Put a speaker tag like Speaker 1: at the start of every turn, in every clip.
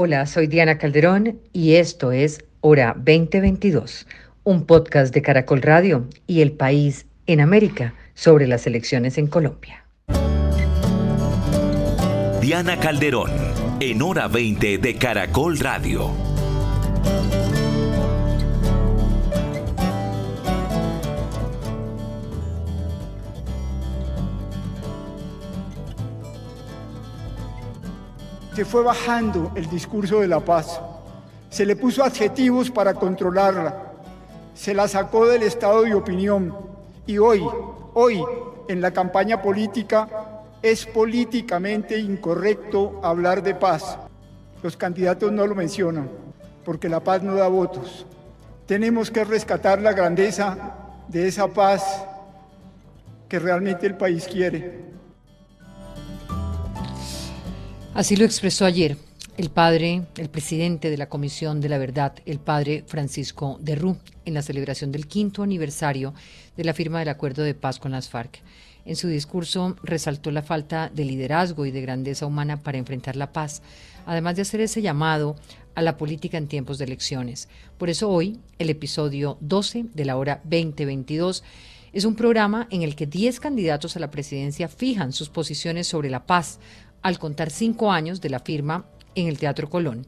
Speaker 1: Hola, soy Diana Calderón y esto es Hora 2022, un podcast de Caracol Radio y El País en América sobre las elecciones en Colombia.
Speaker 2: Diana Calderón, en Hora 20 de Caracol Radio.
Speaker 3: Se fue bajando el discurso de la paz. Se le puso adjetivos para controlarla. Se la sacó del estado de opinión. Y hoy, hoy, en la campaña política, es políticamente incorrecto hablar de paz. Los candidatos no lo mencionan, porque la paz no da votos. Tenemos que rescatar la grandeza de esa paz que realmente el país quiere.
Speaker 1: Así lo expresó ayer el padre, el presidente de la Comisión de la Verdad, el padre Francisco de Rú, en la celebración del quinto aniversario de la firma del acuerdo de paz con las FARC. En su discurso resaltó la falta de liderazgo y de grandeza humana para enfrentar la paz, además de hacer ese llamado a la política en tiempos de elecciones. Por eso hoy, el episodio 12 de la hora 2022 es un programa en el que 10 candidatos a la presidencia fijan sus posiciones sobre la paz, al contar cinco años de la firma en el Teatro Colón,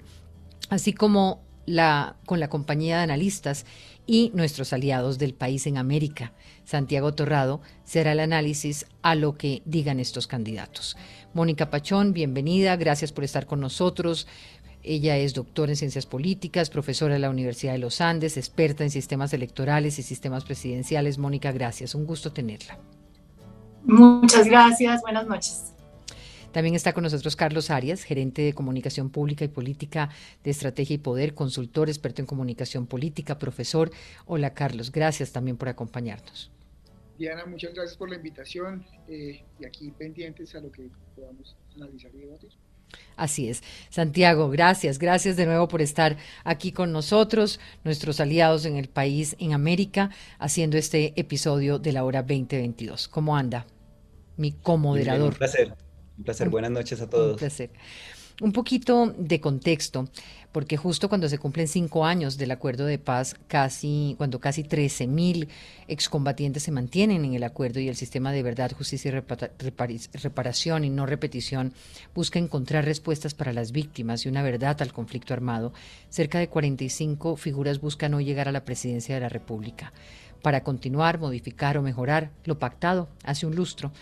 Speaker 1: así como la, con la compañía de analistas y nuestros aliados del país en América. Santiago Torrado será el análisis a lo que digan estos candidatos. Mónica Pachón, bienvenida, gracias por estar con nosotros. Ella es doctora en ciencias políticas, profesora de la Universidad de los Andes, experta en sistemas electorales y sistemas presidenciales. Mónica, gracias, un gusto tenerla.
Speaker 4: Muchas gracias, buenas noches.
Speaker 1: También está con nosotros Carlos Arias, gerente de comunicación pública y política de estrategia y poder, consultor, experto en comunicación política, profesor. Hola Carlos, gracias también por acompañarnos.
Speaker 5: Diana, muchas gracias por la invitación eh, y aquí pendientes a lo que podamos analizar y debatir.
Speaker 1: Así es. Santiago, gracias, gracias de nuevo por estar aquí con nosotros, nuestros aliados en el país, en América, haciendo este episodio de la hora 2022. ¿Cómo anda mi comoderador?
Speaker 6: un placer. Un placer, buenas noches a todos.
Speaker 1: Un placer. Un poquito de contexto, porque justo cuando se cumplen cinco años del acuerdo de paz, casi, cuando casi 13 mil excombatientes se mantienen en el acuerdo y el sistema de verdad, justicia y reparación y no repetición busca encontrar respuestas para las víctimas y una verdad al conflicto armado, cerca de 45 figuras buscan hoy llegar a la presidencia de la República para continuar, modificar o mejorar lo pactado hace un lustro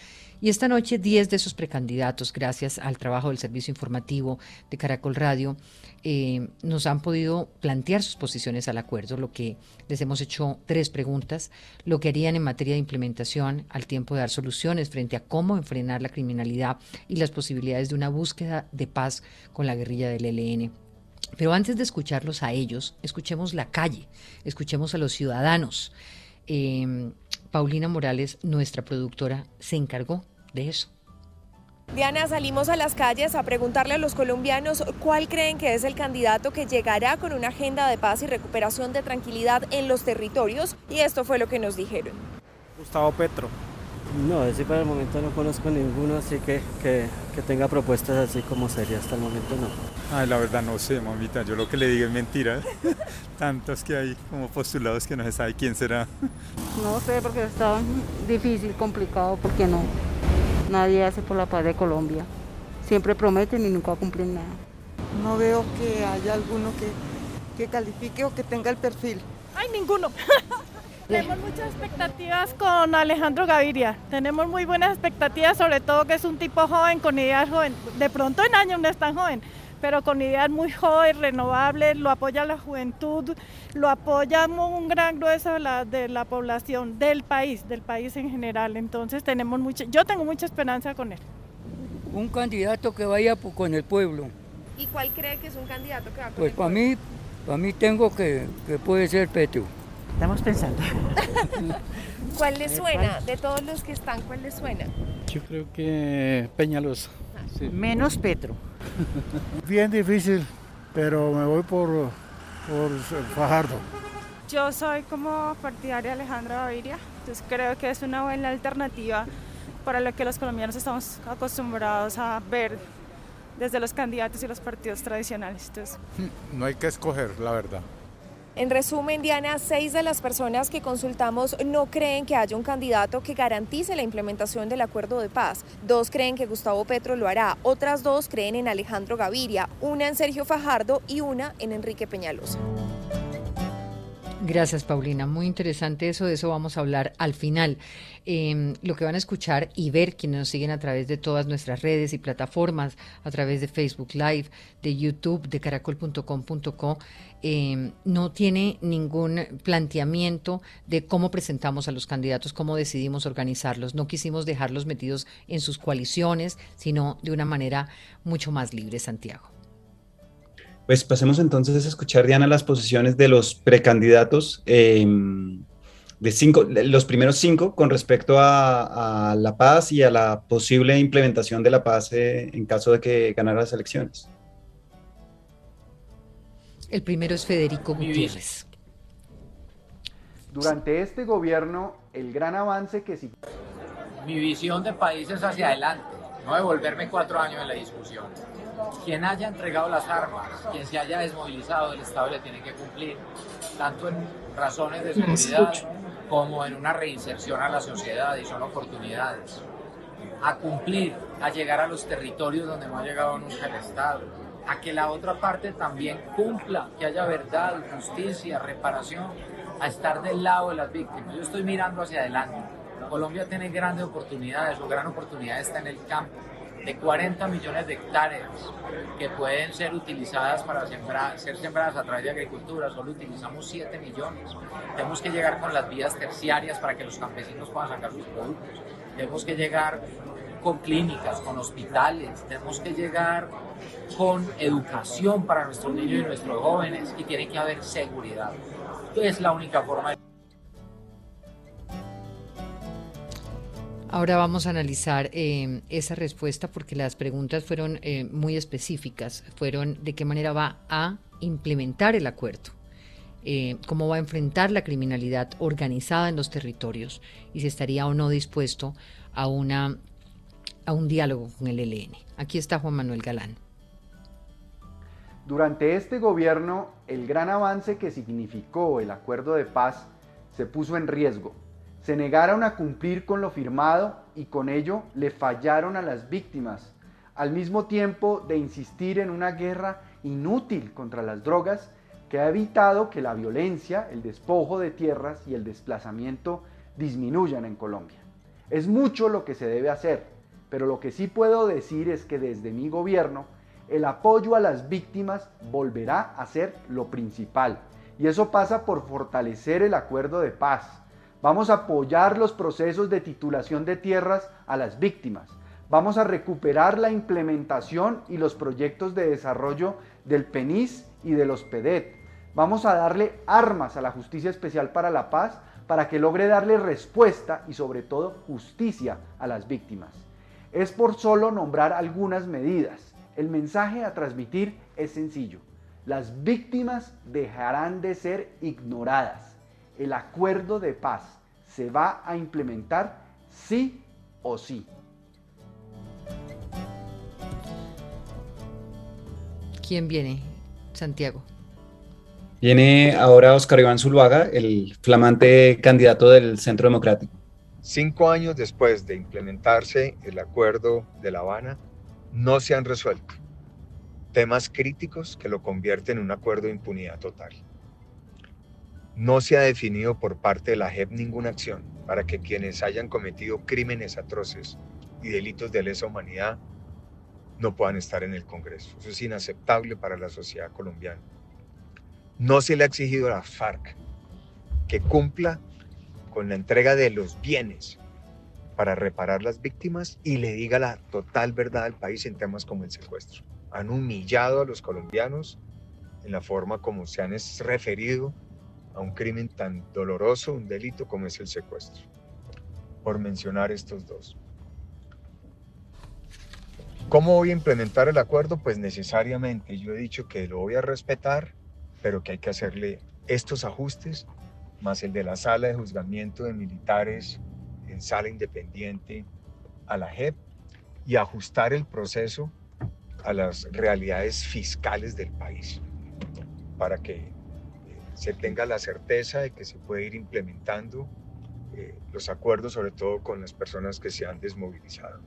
Speaker 1: y esta noche 10 de esos precandidatos, gracias al trabajo del servicio informativo de Caracol Radio, eh, nos han podido plantear sus posiciones al acuerdo, lo que les hemos hecho tres preguntas, lo que harían en materia de implementación al tiempo de dar soluciones frente a cómo enfrenar la criminalidad y las posibilidades de una búsqueda de paz con la guerrilla del ELN. Pero antes de escucharlos a ellos, escuchemos la calle, escuchemos a los ciudadanos. Eh, Paulina Morales, nuestra productora, se encargó de eso.
Speaker 7: Diana, salimos a las calles a preguntarle a los colombianos cuál creen que es el candidato que llegará con una agenda de paz y recuperación de tranquilidad en los territorios y esto fue lo que nos dijeron.
Speaker 8: Gustavo Petro.
Speaker 9: No, así para el momento no conozco ninguno, así que, que, tenga propuestas así como sería hasta el momento no.
Speaker 8: Ay, la verdad no sé, mamita, yo lo que le digo es mentira. Tantos que hay como postulados que no se sabe quién será.
Speaker 10: No sé, porque está difícil, complicado, porque no. Nadie hace por la paz de Colombia. Siempre prometen y nunca cumplen nada.
Speaker 11: No veo que haya alguno que, que califique o que tenga el perfil.
Speaker 12: ¡Ay, ninguno! Tenemos muchas expectativas con Alejandro Gaviria. Tenemos muy buenas expectativas, sobre todo que es un tipo joven, con ideas joven. De pronto en años no es tan joven, pero con ideas muy jóvenes, renovables, lo apoya la juventud, lo apoya un gran grueso de la, de la población, del país, del país en general. Entonces tenemos mucha, yo tengo mucha esperanza con él.
Speaker 13: Un candidato que vaya con el pueblo.
Speaker 7: ¿Y cuál cree que es un candidato que va con
Speaker 13: Pues para mí, para mí tengo que, que puede ser Petro.
Speaker 10: Estamos pensando.
Speaker 7: ¿Cuál le suena? De todos los que están, ¿cuál le suena?
Speaker 14: Yo creo que Peñalosa.
Speaker 10: Menos Petro.
Speaker 15: Bien difícil, pero me voy por, por Fajardo.
Speaker 16: Yo soy como partidaria de Alejandro Gaviria, entonces creo que es una buena alternativa para lo que los colombianos estamos acostumbrados a ver desde los candidatos y los partidos tradicionales. Entonces,
Speaker 15: no hay que escoger, la verdad.
Speaker 7: En resumen, Diana, seis de las personas que consultamos no creen que haya un candidato que garantice la implementación del acuerdo de paz. Dos creen que Gustavo Petro lo hará, otras dos creen en Alejandro Gaviria, una en Sergio Fajardo y una en Enrique Peñalosa.
Speaker 1: Gracias, Paulina. Muy interesante eso. De eso vamos a hablar al final. Em, lo que van a escuchar y ver quienes nos siguen a través de todas nuestras redes y plataformas, a través de Facebook Live, de YouTube, de caracol.com.co, em, no tiene ningún planteamiento de cómo presentamos a los candidatos, cómo decidimos organizarlos. No quisimos dejarlos metidos en sus coaliciones, sino de una manera mucho más libre, Santiago.
Speaker 6: Pues pasemos entonces a escuchar, Diana, las posiciones de los precandidatos, em, de cinco, los primeros cinco con respecto a, la paz y a la posible implementación de la paz eh, en caso de que ganara las elecciones.
Speaker 1: El primero es Federico Gutiérrez.
Speaker 17: Durante este gobierno, el gran avance que sí.
Speaker 18: Mi visión de país es hacia adelante, no devolverme cuatro años en la discusión quien haya entregado las armas, quien se haya desmovilizado del Estado le tiene que cumplir, tanto en razones de seguridad como en una reinserción a la sociedad y son oportunidades. A cumplir, a llegar a los territorios donde no ha llegado nunca el Estado, a que la otra parte también cumpla, que haya verdad, justicia, reparación, a estar del lado de las víctimas. Yo estoy mirando hacia adelante. Colombia tiene grandes oportunidades, su gran oportunidad está en el campo de 40 millones de hectáreas que pueden ser utilizadas para sembrar, ser sembradas a través de agricultura, solo utilizamos 7 millones. Tenemos que llegar con las vías terciarias para que los campesinos puedan sacar sus productos. Tenemos que llegar con clínicas, con hospitales, tenemos que llegar con educación para nuestros niños y nuestros jóvenes y tiene que haber seguridad. Es la única forma
Speaker 1: Ahora vamos a analizar eh, esa respuesta porque las preguntas fueron eh, muy específicas. Fueron de qué manera va a implementar el acuerdo, eh, cómo va a enfrentar la criminalidad organizada en los territorios y si estaría o no dispuesto a, una, a un diálogo con el ELN. Aquí está Juan Manuel Galán.
Speaker 17: Durante este gobierno, el gran avance que significó el acuerdo de paz se puso en riesgo se negaron a cumplir con lo firmado y con ello le fallaron a las víctimas, al mismo tiempo de insistir en una guerra inútil contra las drogas que ha evitado que la violencia, el despojo de tierras y el desplazamiento disminuyan en Colombia. Es mucho lo que se debe hacer, pero lo que sí puedo decir es que desde mi gobierno el apoyo a las víctimas volverá a ser lo principal. Y eso pasa por fortalecer el acuerdo de paz, Vamos a apoyar los procesos de titulación de tierras a las víctimas. Vamos a recuperar la implementación y los proyectos de desarrollo del PENIS y de los PEDET. Vamos a darle armas a la Justicia Especial para la Paz para que logre darle respuesta y sobre todo justicia a las víctimas. Es por solo nombrar algunas medidas. El mensaje a transmitir es sencillo. Las víctimas dejarán de ser ignoradas el acuerdo de paz se va a implementar sí o sí.
Speaker 1: ¿Quién viene? Santiago.
Speaker 6: Viene ahora Oscar Iván Zuluaga, el flamante candidato del Centro Democrático.
Speaker 19: Cinco años después de implementarse el acuerdo de La Habana, no se han resuelto temas críticos que lo convierten en un acuerdo de impunidad total. No se ha definido por parte de la JEP ninguna acción para que quienes hayan cometido crímenes atroces y delitos de lesa humanidad no puedan estar en el Congreso. Eso es inaceptable para la sociedad colombiana. No se le ha exigido a la FARC que cumpla con la entrega de los bienes para reparar las víctimas y le diga la total verdad al país en temas como el secuestro. Han humillado a los colombianos en la forma como se han referido a un crimen tan doloroso, un delito como es el secuestro, por mencionar estos dos. ¿Cómo voy a implementar el acuerdo? Pues necesariamente yo he dicho que lo voy a respetar, pero que hay que hacerle estos ajustes, más el de la sala de juzgamiento de militares sala independiente a la JEP y ajustar el proceso a las realidades fiscales del país, para que eh, se tenga la certeza de que se puede ir implementando eh, los acuerdos, sobre todo con las personas que se han desmovilizado.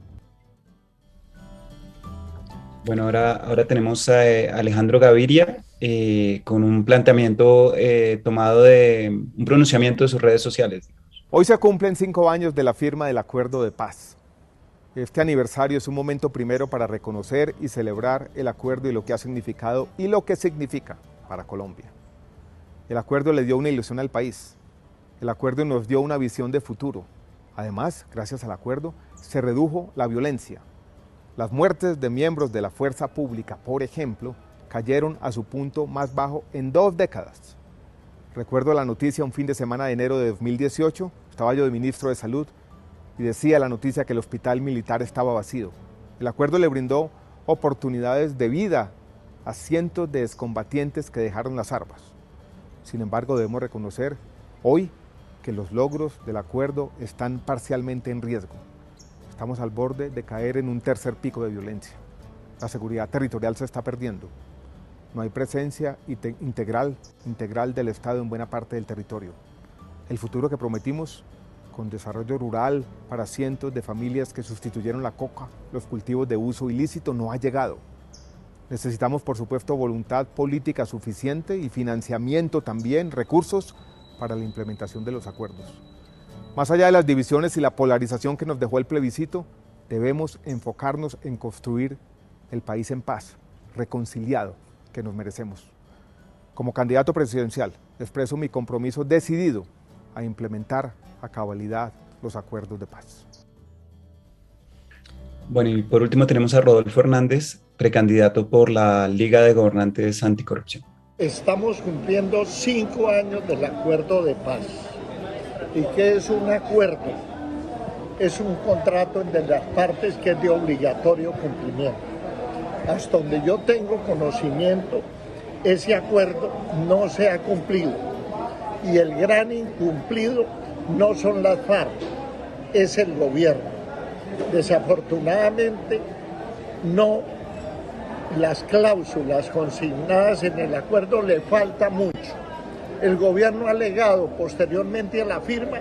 Speaker 6: Bueno, ahora, ahora tenemos a eh, Alejandro Gaviria eh, con un planteamiento tomado de un pronunciamiento de sus redes sociales.
Speaker 20: Hoy se cumplen cinco años de la firma del acuerdo de paz. Este aniversario es un momento primero para reconocer y celebrar el acuerdo y lo que ha significado y lo que significa para Colombia. El acuerdo le dio una ilusión al país, el acuerdo nos dio una visión de futuro. Además, gracias al acuerdo, se redujo la violencia. Las muertes de miembros de la fuerza pública, por ejemplo, cayeron a su punto más bajo en dos décadas. Recuerdo la noticia un fin de semana de enero de 2018, estaba yo de ministro de Salud y decía la noticia que el hospital militar estaba vacío. El acuerdo le brindó oportunidades de vida a cientos de excombatientes que dejaron las armas. Sin embargo, debemos reconocer hoy que los logros del acuerdo están parcialmente en riesgo. Estamos al borde de caer en un tercer pico de violencia. La seguridad territorial se está perdiendo. No hay presencia integral, integral del Estado en buena parte del territorio. El futuro que prometimos con desarrollo rural para cientos de familias que sustituyeron la coca, los cultivos de uso ilícito, no ha llegado. Necesitamos, por supuesto, voluntad política suficiente y financiamiento también, recursos para la implementación de los acuerdos. Más allá de las divisiones y la polarización que nos dejó el plebiscito, debemos enfocarnos en construir el país en paz, reconciliado, que nos merecemos. Como candidato presidencial, expreso mi compromiso decidido a implementar a cabalidad los acuerdos de paz.
Speaker 6: Bueno, y por último tenemos a Rodolfo Hernández, precandidato por la Liga de Gobernantes Anticorrupción
Speaker 21: estamos cumpliendo cinco años del acuerdo de paz. ¿Y qué es un acuerdo? Es un contrato entre las partes que es de obligatorio cumplimiento. Hasta donde yo tengo conocimiento, ese acuerdo no se ha cumplido. Y el gran incumplido no son las FARC, es el gobierno. Desafortunadamente, no las cláusulas consignadas en el acuerdo le falta mucho. El gobierno ha alegado posteriormente a la firma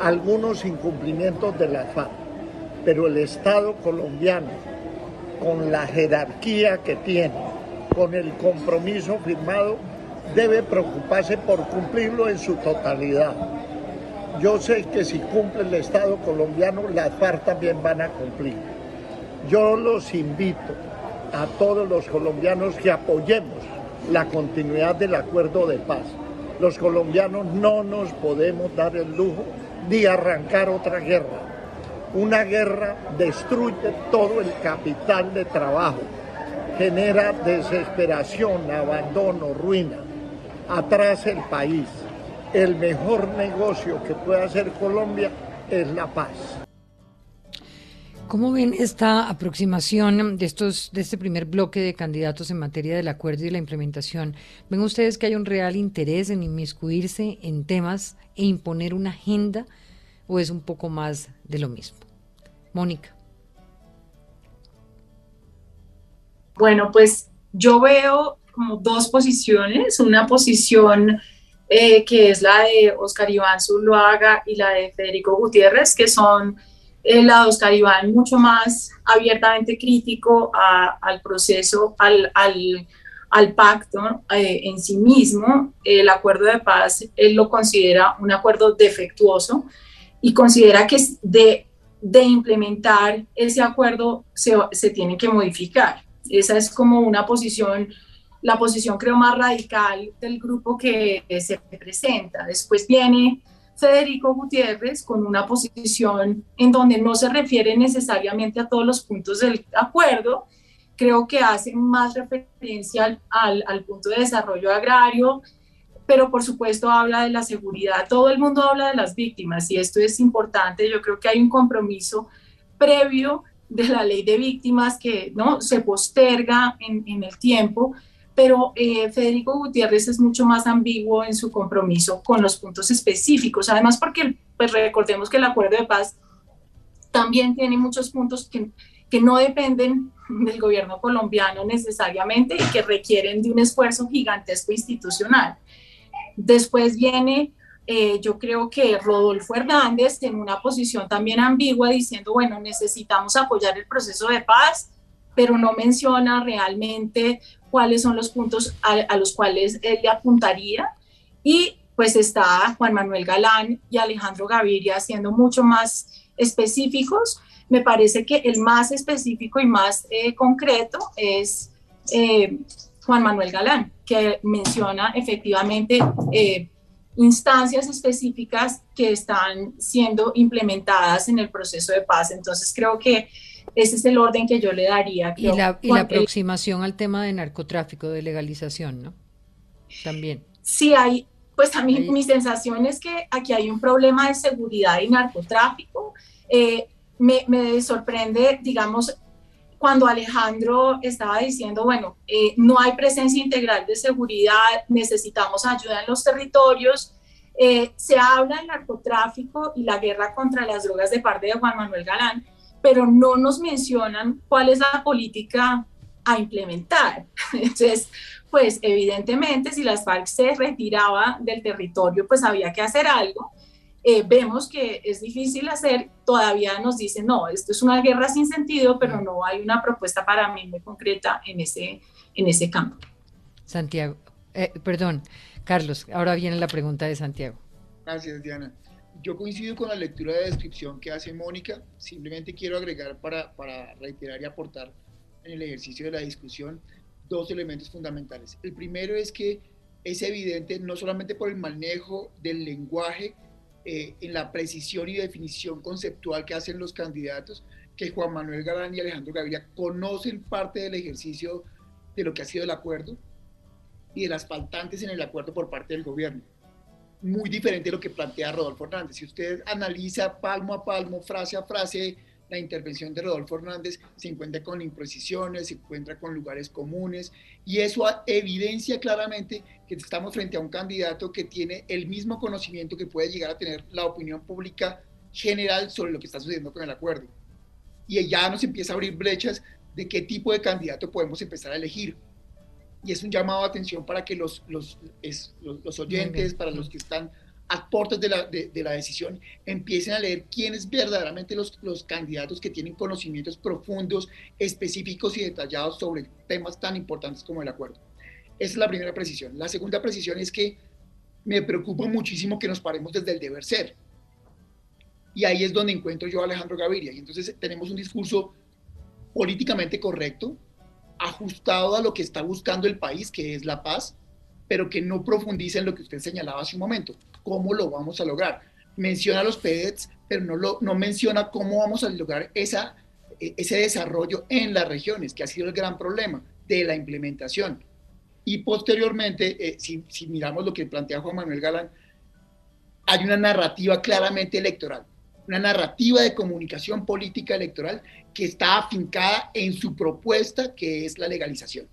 Speaker 21: algunos incumplimientos de la FARC, pero el Estado colombiano, con la jerarquía que tiene, con el compromiso firmado, debe preocuparse por cumplirlo en su totalidad. Yo sé que si cumple el Estado colombiano, las FARC también van a cumplir. Yo los invito a todos los colombianos que apoyemos la continuidad del acuerdo de paz. Los colombianos no nos podemos dar el lujo de arrancar otra guerra. Una guerra destruye todo el capital de trabajo, genera desesperación, abandono, ruina, atrasa el país. El mejor negocio que puede hacer Colombia es la paz.
Speaker 1: ¿Cómo ven esta aproximación de estos de este primer bloque de candidatos en materia del acuerdo y la implementación? ¿Ven ustedes que hay un real interés en inmiscuirse en temas e imponer una agenda o es un poco más de lo mismo? Mónica.
Speaker 4: Bueno, pues yo veo como dos posiciones, una posición eh, que es la de Oscar Iván Zuluaga y la de Federico Gutiérrez, que son el lado Oscar Iván mucho más abiertamente crítico al proceso, al, al, pacto eh, en sí mismo. El acuerdo de paz, él lo considera un acuerdo defectuoso y considera que de, de implementar ese acuerdo se, se tiene que modificar. Esa es como una posición la posición creo más radical del grupo que se presenta. Después viene Federico Gutiérrez con una posición en donde no se refiere necesariamente a todos los puntos del acuerdo, creo que hace más referencia al, al, punto de desarrollo agrario, pero por supuesto habla de la seguridad. Todo el mundo habla de las víctimas y esto es importante. Yo creo que hay un compromiso previo de la ley de víctimas que no se posterga en, en el tiempo pero eh, Federico Gutiérrez es mucho más ambiguo en su compromiso con los puntos específicos, además porque pues recordemos que el acuerdo de paz también tiene muchos puntos que, que no dependen del gobierno colombiano necesariamente y que requieren de un esfuerzo gigantesco institucional. Después viene, eh, yo creo que Rodolfo Hernández en una posición también ambigua diciendo, bueno, necesitamos apoyar el proceso de paz, pero no menciona realmente cuáles son los puntos a, los cuales él le apuntaría. Y pues está Juan Manuel Galán y Alejandro Gaviria siendo mucho más específicos. Me parece que el más específico y más eh, concreto es eh, Juan Manuel Galán, que menciona efectivamente eh, instancias específicas que están siendo implementadas en el proceso de paz. Entonces creo que ese es el orden que yo le daría.
Speaker 1: y la, y la aproximación al tema de narcotráfico, de legalización, ¿no? También.
Speaker 4: Sí, hay, pues a mí mi sensación es que aquí hay un problema de seguridad y narcotráfico. Eh, me, me, sorprende, digamos, cuando Alejandro estaba diciendo, bueno, eh, no hay presencia integral de seguridad, necesitamos ayuda en los territorios. Eh, se habla del narcotráfico y la guerra contra las drogas de parte de Juan Manuel Galán, pero no nos mencionan cuál es la política a implementar. Entonces, pues evidentemente si las FARC se retiraba del territorio, pues había que hacer algo. Eh, vemos que es difícil hacer, todavía nos dicen, no, esto es una guerra sin sentido, pero no hay una propuesta para mí muy concreta en ese, en ese campo.
Speaker 1: Santiago, eh, perdón, Carlos, ahora viene la pregunta de Santiago.
Speaker 5: Gracias, Diana. Yo coincido con la lectura de descripción que hace Mónica, simplemente quiero agregar para, para reiterar y aportar en el ejercicio de la discusión dos elementos fundamentales. El primero es que es evidente, no solamente por el manejo del lenguaje, eh, en la precisión y definición conceptual que hacen los candidatos, que Juan Manuel Galán y Alejandro Gaviria conocen parte del ejercicio de lo que ha sido el acuerdo y de las faltantes en el acuerdo por parte del gobierno. Muy diferente de lo que plantea Rodolfo Hernández. Si usted analiza palmo a palmo, frase a frase, la intervención de Rodolfo Hernández se encuentra con imprecisiones, se encuentra con lugares comunes y eso evidencia claramente que estamos frente a un candidato que tiene el mismo conocimiento que puede llegar a tener la opinión pública general sobre lo que está sucediendo con el acuerdo. Y ya nos empieza a abrir brechas de qué tipo de candidato podemos empezar a elegir. Y es un llamado a atención para que los, los, los, oyentes, para los que están aportes de la, de, la, decisión, empiecen a leer quiénes verdaderamente los, los candidatos que tienen conocimientos profundos, específicos y detallados sobre temas tan importantes como el acuerdo. Esa es la primera precisión. La segunda precisión es que me preocupa muchísimo que nos paremos desde el deber ser. Y ahí es donde encuentro yo a Alejandro Gaviria. Y entonces tenemos un discurso políticamente correcto, ajustado a lo que está buscando el país, que es la paz, pero que no profundiza en lo que usted señalaba hace un momento. ¿Cómo lo vamos a lograr? Menciona los PEDs, pero no, lo, no menciona cómo vamos a lograr esa, e, ese desarrollo en las regiones, que ha sido el gran problema de la implementación. Y posteriormente, eh, si, si miramos lo que plantea Juan Manuel Galán, hay una narrativa claramente electoral, una narrativa de comunicación política electoral que está afincada en su propuesta, que es la legalización.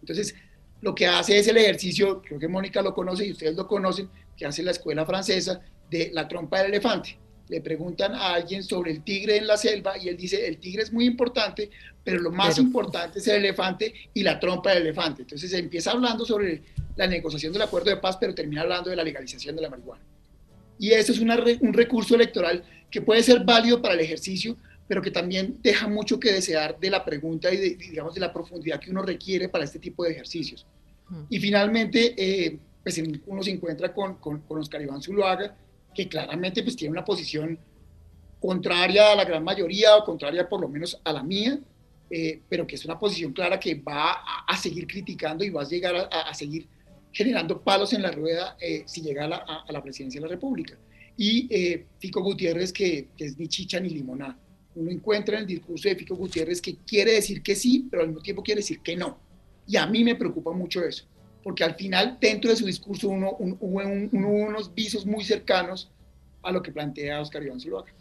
Speaker 5: Entonces, lo que hace es el ejercicio, creo que Mónica lo conoce y ustedes lo conocen, que hace la escuela francesa de la trompa del elefante. Le preguntan a alguien sobre el tigre en la selva y él dice, el tigre es muy importante, pero lo más importante es el elefante y la trompa del elefante. Entonces empieza hablando sobre la negociación del acuerdo de paz, pero termina hablando de la legalización de la marihuana. Y eso es un recurso electoral que puede ser válido para el ejercicio, pero que también deja mucho que desear de la pregunta y de, digamos, de la profundidad que uno requiere para este tipo de ejercicios. Y finalmente, eh, pues uno se encuentra con, con, con, Oscar Iván Zuluaga, que claramente pues tiene una posición contraria a la gran mayoría o contraria por lo menos a la mía, eh, pero que es una posición clara que va a, seguir criticando y va a llegar a, a seguir generando palos en la rueda eh, si llega a la, a la, presidencia de la República. Y Fico Gutiérrez, que, que es ni chicha ni limonada uno encuentra en el discurso de Fico Gutiérrez que quiere decir que sí, pero al mismo tiempo quiere decir que no. Y a mí me preocupa mucho eso, porque al final dentro de su discurso uno, hubo unos visos muy cercanos a lo que plantea Oscar Iván Zuluaga.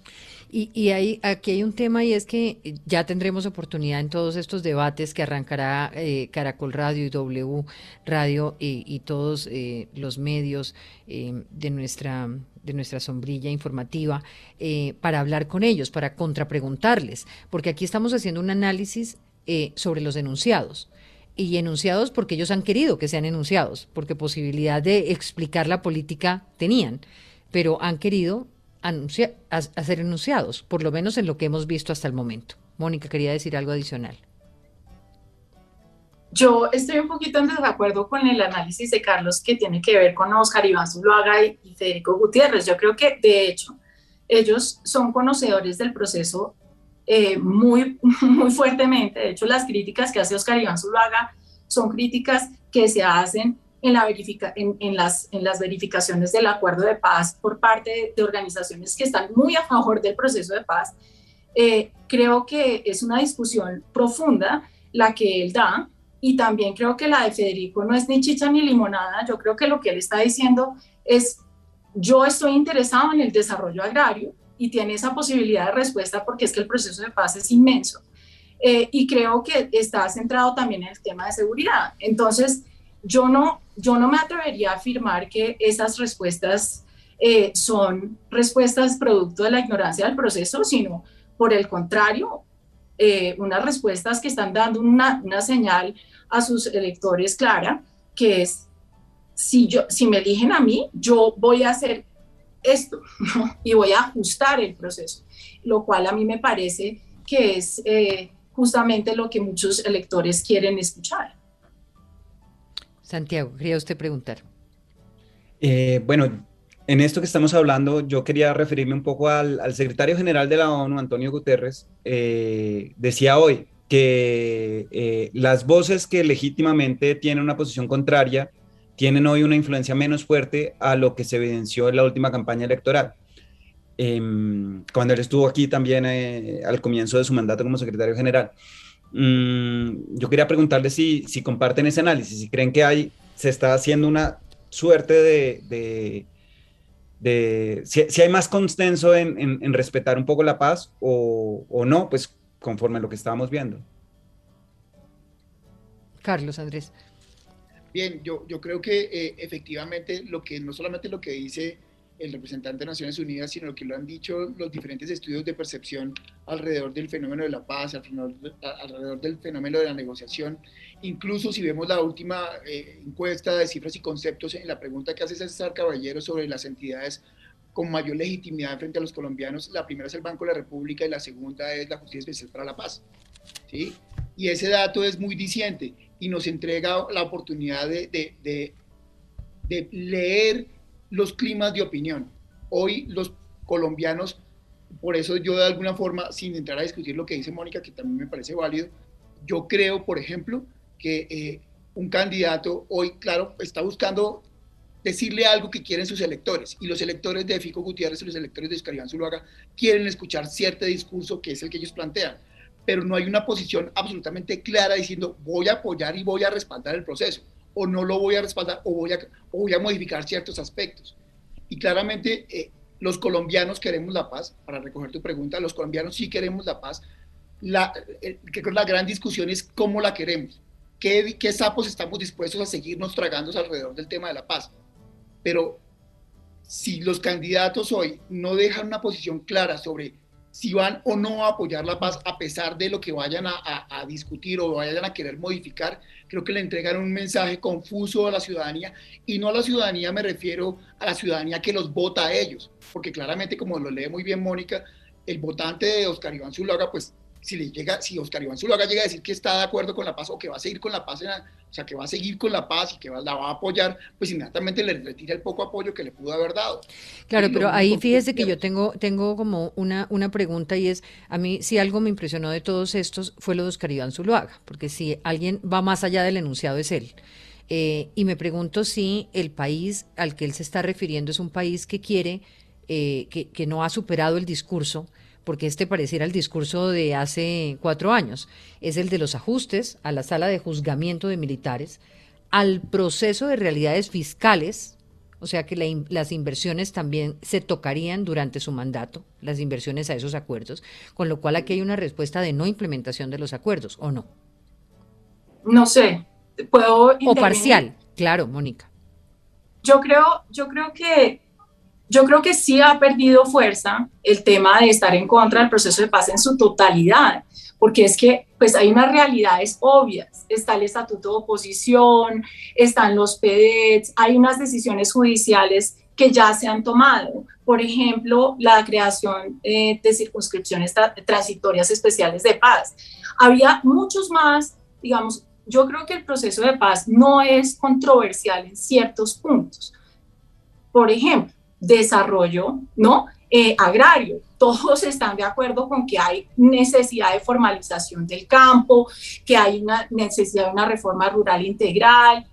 Speaker 1: Y, y hay, aquí hay un tema y es que ya tendremos oportunidad en todos estos debates que arrancará eh, Caracol Radio y W Radio y, todos eh, los medios eh, de nuestra de nuestra sombrilla informativa para hablar con ellos, para contrapreguntarles, porque aquí estamos haciendo un análisis sobre los enunciados y enunciados porque ellos han querido que sean enunciados, porque posibilidad de explicar la política tenían, pero han querido anunciar, a, ser enunciados, por lo menos en lo que hemos visto hasta el momento. Mónica, quería decir algo adicional.
Speaker 4: Yo estoy un poquito en desacuerdo con el análisis de Carlos que tiene que ver con Oscar Iván Zuluaga y, Federico Gutiérrez. Yo creo que, de hecho, ellos son conocedores del proceso eh, muy, muy fuertemente. De hecho, las críticas que hace Oscar Iván Zuluaga son críticas que se hacen en, las verificaciones del acuerdo de paz por parte de, organizaciones que están muy a favor del proceso de paz. Eh, creo que es una discusión profunda la que él da y también creo que la de Federico no es ni chicha ni limonada. Yo creo que lo que él está diciendo es, yo estoy interesado en el desarrollo agrario y tiene esa posibilidad de respuesta porque es que el proceso de paz es inmenso. Eh, y creo que está centrado también en el tema de seguridad. Entonces, yo no, yo no me atrevería a afirmar que esas respuestas eh, son respuestas producto de la ignorancia del proceso, sino por el contrario, eh, unas respuestas que están dando una, una, señal a sus electores clara, que es, si, yo, si me eligen a mí, yo voy a hacer esto y voy a ajustar el proceso, lo cual a mí me parece que es eh, justamente lo que muchos electores quieren escuchar.
Speaker 1: Santiago, quería usted preguntar.
Speaker 6: Eh, bueno, en esto que estamos hablando, yo quería referirme un poco al, secretario general de la ONU, Antonio Guterres, eh, decía hoy que eh, las voces que legítimamente tienen una posición contraria tienen hoy una influencia menos fuerte a lo que se evidenció en la última campaña electoral. Em, cuando él estuvo aquí también al comienzo de su mandato como secretario general. Mm, yo quería preguntarle si, si comparten ese análisis, si creen que hay, se está haciendo una suerte de, de, si, hay más consenso en, en, respetar un poco la paz o, o, no, pues conforme a lo que estábamos viendo.
Speaker 1: Carlos Andrés.
Speaker 5: Bien, yo, yo creo que eh, efectivamente lo que no solamente lo que dice el representante de Naciones Unidas, sino que lo han dicho los diferentes estudios de percepción alrededor del fenómeno de la paz, alrededor del fenómeno de la negociación. Incluso si vemos la última eh, encuesta de cifras y conceptos en la pregunta que hace César Caballero sobre las entidades con mayor legitimidad frente a los colombianos, la primera es el Banco de la República y la segunda es la Justicia Especial para la Paz. ¿sí? Y ese dato es muy diciente y nos entrega la oportunidad de, de, de leer los climas de opinión. Hoy los colombianos, por eso yo de alguna forma, sin entrar a discutir lo que dice Mónica, que también me parece válido, yo creo, por ejemplo, que eh, un candidato hoy, claro, está buscando decirle algo que quieren sus electores. Y los electores de Fico Gutiérrez y los electores de Oscar Iván Zuluaga quieren escuchar cierto discurso que es el que ellos plantean. Pero no hay una posición absolutamente clara diciendo voy a apoyar y voy a respaldar el proceso o no lo voy a respaldar o voy a, voy a modificar ciertos aspectos. Y claramente eh, los colombianos queremos la paz, para recoger tu pregunta, los colombianos sí queremos la paz. La, eh, la gran discusión es cómo la queremos, qué, qué sapos estamos dispuestos a seguirnos tragando alrededor del tema de la paz. Pero si los candidatos hoy no dejan una posición clara sobre si van o no a apoyar la paz a pesar de lo que vayan a, discutir o vayan a querer modificar, creo que le entregan un mensaje confuso a la ciudadanía y no a la ciudadanía me refiero a la ciudadanía que los vota a ellos, porque claramente como lo lee muy bien Mónica, el votante de Oscar Iván Zuluaga pues si le llega, si Oscar Iván Zuluaga llega a decir que está de acuerdo con la paz o que va a seguir con la paz, o sea, que va a seguir con la paz y que la va a apoyar, pues inmediatamente le retira el poco apoyo que le pudo haber dado.
Speaker 1: Claro, pero ahí fíjese que yo tengo, tengo como una, una pregunta y es, a mí si algo me impresionó de todos estos fue lo de Oscar Iván Zuluaga, porque si alguien va más allá del enunciado es él. Eh, y me pregunto si el país al que él se está refiriendo es un país que quiere, eh, que, que no ha superado el discurso, porque este pareciera el discurso de hace cuatro años, es el de los ajustes a la sala de juzgamiento de militares, al proceso de realidades fiscales O sea que la las inversiones también se tocarían durante su mandato, las inversiones a esos acuerdos, con lo cual aquí hay una respuesta de no implementación de los acuerdos, ¿o no?
Speaker 4: No sé, puedo...
Speaker 1: O parcial, claro, Mónica.
Speaker 4: Yo creo, yo creo que yo creo que sí ha perdido fuerza el tema de estar en contra del proceso de paz en su totalidad, porque es que pues hay unas realidades obvias, está el estatuto de oposición, están los PEDETs, hay unas decisiones judiciales que ya se han tomado, por ejemplo, la creación eh, de circunscripciones transitorias especiales de paz. Había muchos más, digamos, yo creo que el proceso de paz no es controversial en ciertos puntos. Por ejemplo, desarrollo ¿no? Eh, agrario. Todos están de acuerdo con que hay necesidad de formalización del campo, que hay una necesidad de una reforma rural integral,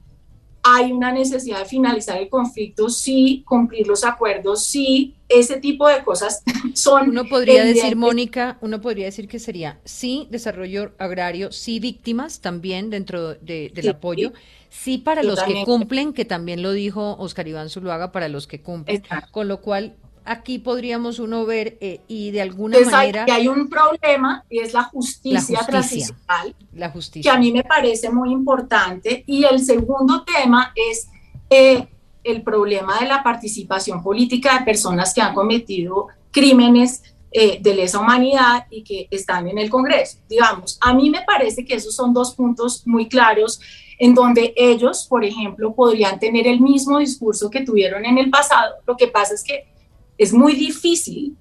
Speaker 4: hay una necesidad de finalizar el conflicto, sí, cumplir los acuerdos, sí, ese tipo de cosas son...
Speaker 1: Uno podría decir, Mónica, uno podría decir que sería sí desarrollo agrario, sí víctimas también dentro del apoyo, sí para los que cumplen, que también lo dijo Oscar Iván Zuluaga, para los que cumplen, con lo cual aquí podríamos uno ver eh, y de alguna manera...
Speaker 4: Hay, hay un problema y es la justicia, transicional,
Speaker 1: la justicia.
Speaker 4: que a mí me parece muy importante. Y el segundo tema es eh, el problema de la participación política de personas que han cometido crímenes eh, de lesa humanidad y que están en el Congreso. Digamos, a mí me parece que esos son dos puntos muy claros en donde ellos, por ejemplo, podrían tener el mismo discurso que tuvieron en el pasado. Lo que pasa es que es muy difícil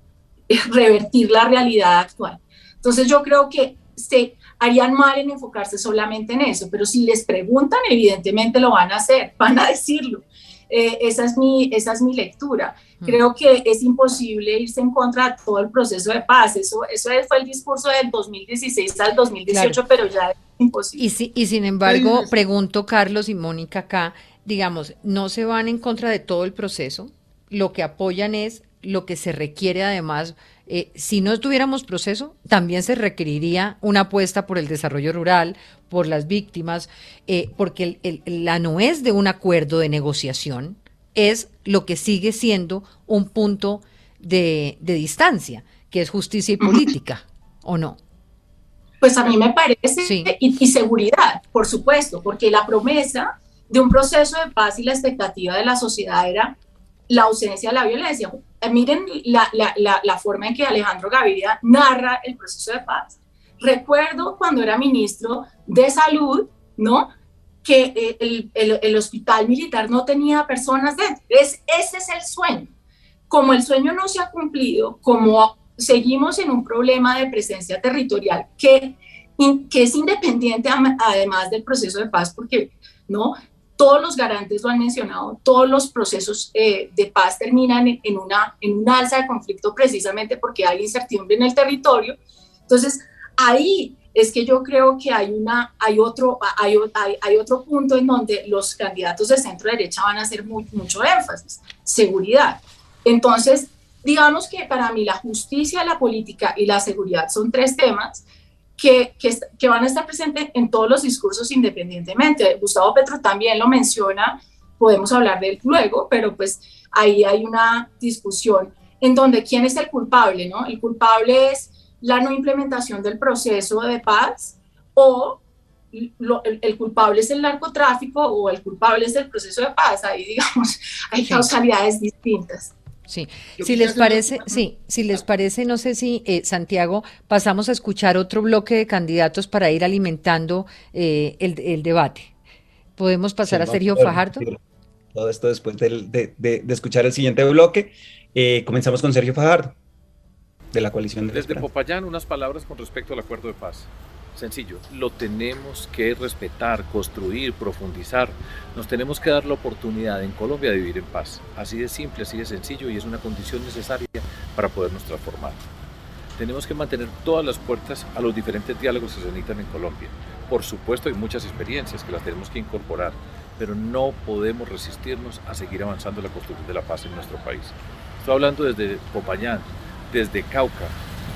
Speaker 4: revertir la realidad actual. Entonces yo creo que se harían mal en enfocarse solamente en eso, pero si les preguntan, evidentemente lo van a hacer, van a decirlo. Eh, esa, es mi, esa es mi lectura. Mm. Creo que es imposible irse en contra de todo el proceso de paz. Eso, eso fue el discurso del 2016 al 2018, pero ya es imposible.
Speaker 1: Y, y sin embargo, pregunto Carlos y Mónica acá, digamos, no se van en contra de todo el proceso, lo que apoyan es lo que se requiere además. Eh, si no tuviéramos proceso, también se requeriría una apuesta por el desarrollo rural, por las víctimas, eh, porque la nuez de un acuerdo de negociación es lo que sigue siendo un punto de, distancia, que es justicia y política, ¿o no?
Speaker 4: Pues a mí me parece, y, y seguridad, por supuesto, porque la promesa de un proceso de paz y la expectativa de la sociedad era la ausencia de la violencia. Eh, miren la, la, la, forma en que Alejandro Gaviria narra el proceso de paz. Recuerdo cuando era ministro de salud, ¿no? Que eh, el, el, el hospital militar no tenía personas dentro. Es, ese es el sueño. Como el sueño no se ha cumplido, como seguimos en un problema de presencia territorial que, que es independiente además del proceso de paz, porque no todos los garantes lo han mencionado, todos los procesos eh, de paz terminan en, una, en una alza de conflicto precisamente porque hay incertidumbre en el territorio. Entonces, ahí es que yo creo que hay, una, hay, otro, hay, hay, otro punto en donde los candidatos de centro derecha van a hacer mucho énfasis, seguridad. Entonces, digamos que para mí la justicia, la política y la seguridad son tres temas que, que, van a estar presentes en todos los discursos independientemente. Gustavo Petro también lo menciona, podemos hablar de él luego, pero pues ahí hay una discusión en donde quién es el culpable, ¿no? El culpable es la no implementación del proceso de paz o el, culpable es el narcotráfico o el culpable es el proceso de paz. Ahí, digamos, hay causalidades distintas.
Speaker 1: Sí, si les parece, sí, si les parece, no sé si eh, Santiago, pasamos a escuchar otro bloque de candidatos para ir alimentando eh, el, debate. ¿Podemos pasar a Sergio Fajardo?
Speaker 6: Todo esto después de, escuchar el siguiente bloque. Eh, comenzamos con Sergio Fajardo, de la coalición de
Speaker 22: Desde Popayán, unas palabras con respecto al acuerdo de paz. Sencillo, lo tenemos que respetar, construir, profundizar. Nos tenemos que dar la oportunidad en Colombia de vivir en paz. Así de simple, así de sencillo y es una condición necesaria para podernos transformar. Tenemos que mantener todas las puertas a los diferentes diálogos que se necesitan en Colombia. Por supuesto, hay muchas experiencias que las tenemos que incorporar, pero no podemos resistirnos a seguir avanzando en la construcción de la paz en nuestro país. Estoy hablando desde Popayán, desde Cauca,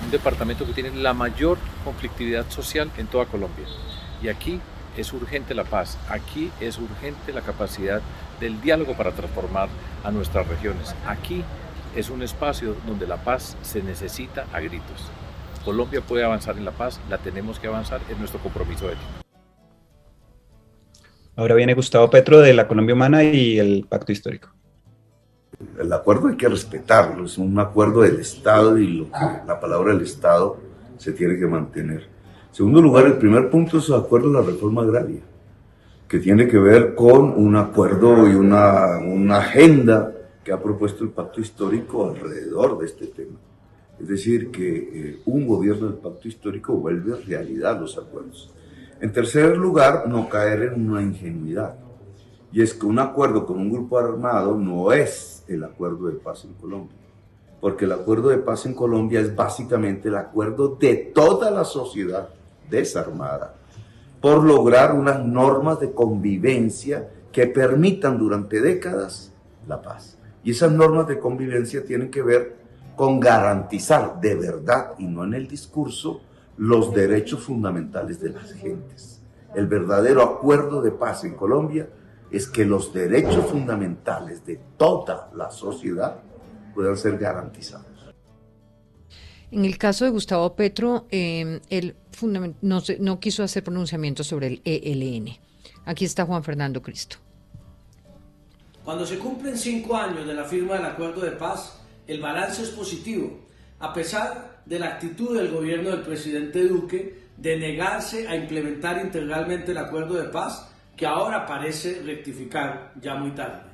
Speaker 22: un departamento que tiene la mayor conflictividad social en toda Colombia. Y aquí es urgente la paz, aquí es urgente la capacidad del diálogo para transformar a nuestras regiones. Aquí es un espacio donde la paz se necesita a gritos. Colombia puede avanzar en la paz, la tenemos que avanzar, es nuestro compromiso ético.
Speaker 6: Ahora viene Gustavo Petro de la Colombia Humana y el Pacto Histórico.
Speaker 23: El acuerdo hay que respetarlo, es un acuerdo del Estado y la palabra del Estado se tiene que mantener. En segundo lugar, el primer punto es el acuerdo de la reforma agraria, que tiene que ver con un acuerdo y una, agenda que ha propuesto el pacto histórico alrededor de este tema. Es decir, que eh, un gobierno del pacto histórico vuelve realidad los acuerdos. En tercer lugar, no caer en una ingenuidad. Y es que un acuerdo con un grupo armado no es el acuerdo de paz en Colombia. Porque el acuerdo de paz en Colombia es básicamente el acuerdo de toda la sociedad desarmada por lograr unas normas de convivencia que permitan durante décadas la paz. Y esas normas de convivencia tienen que ver con garantizar de verdad y no en el discurso los derechos fundamentales de las gentes. El verdadero acuerdo de paz en Colombia es que los derechos fundamentales de toda la sociedad puedan ser garantizados.
Speaker 1: En el caso de Gustavo Petro, eh, él no, no quiso hacer pronunciamiento sobre el ELN. Aquí está Juan Fernando Cristo.
Speaker 24: Cuando se cumplen cinco años de la firma del acuerdo de paz, el balance es positivo, a pesar de la actitud del gobierno del presidente Duque de negarse a implementar integralmente el acuerdo de paz, que ahora parece rectificar ya muy tarde.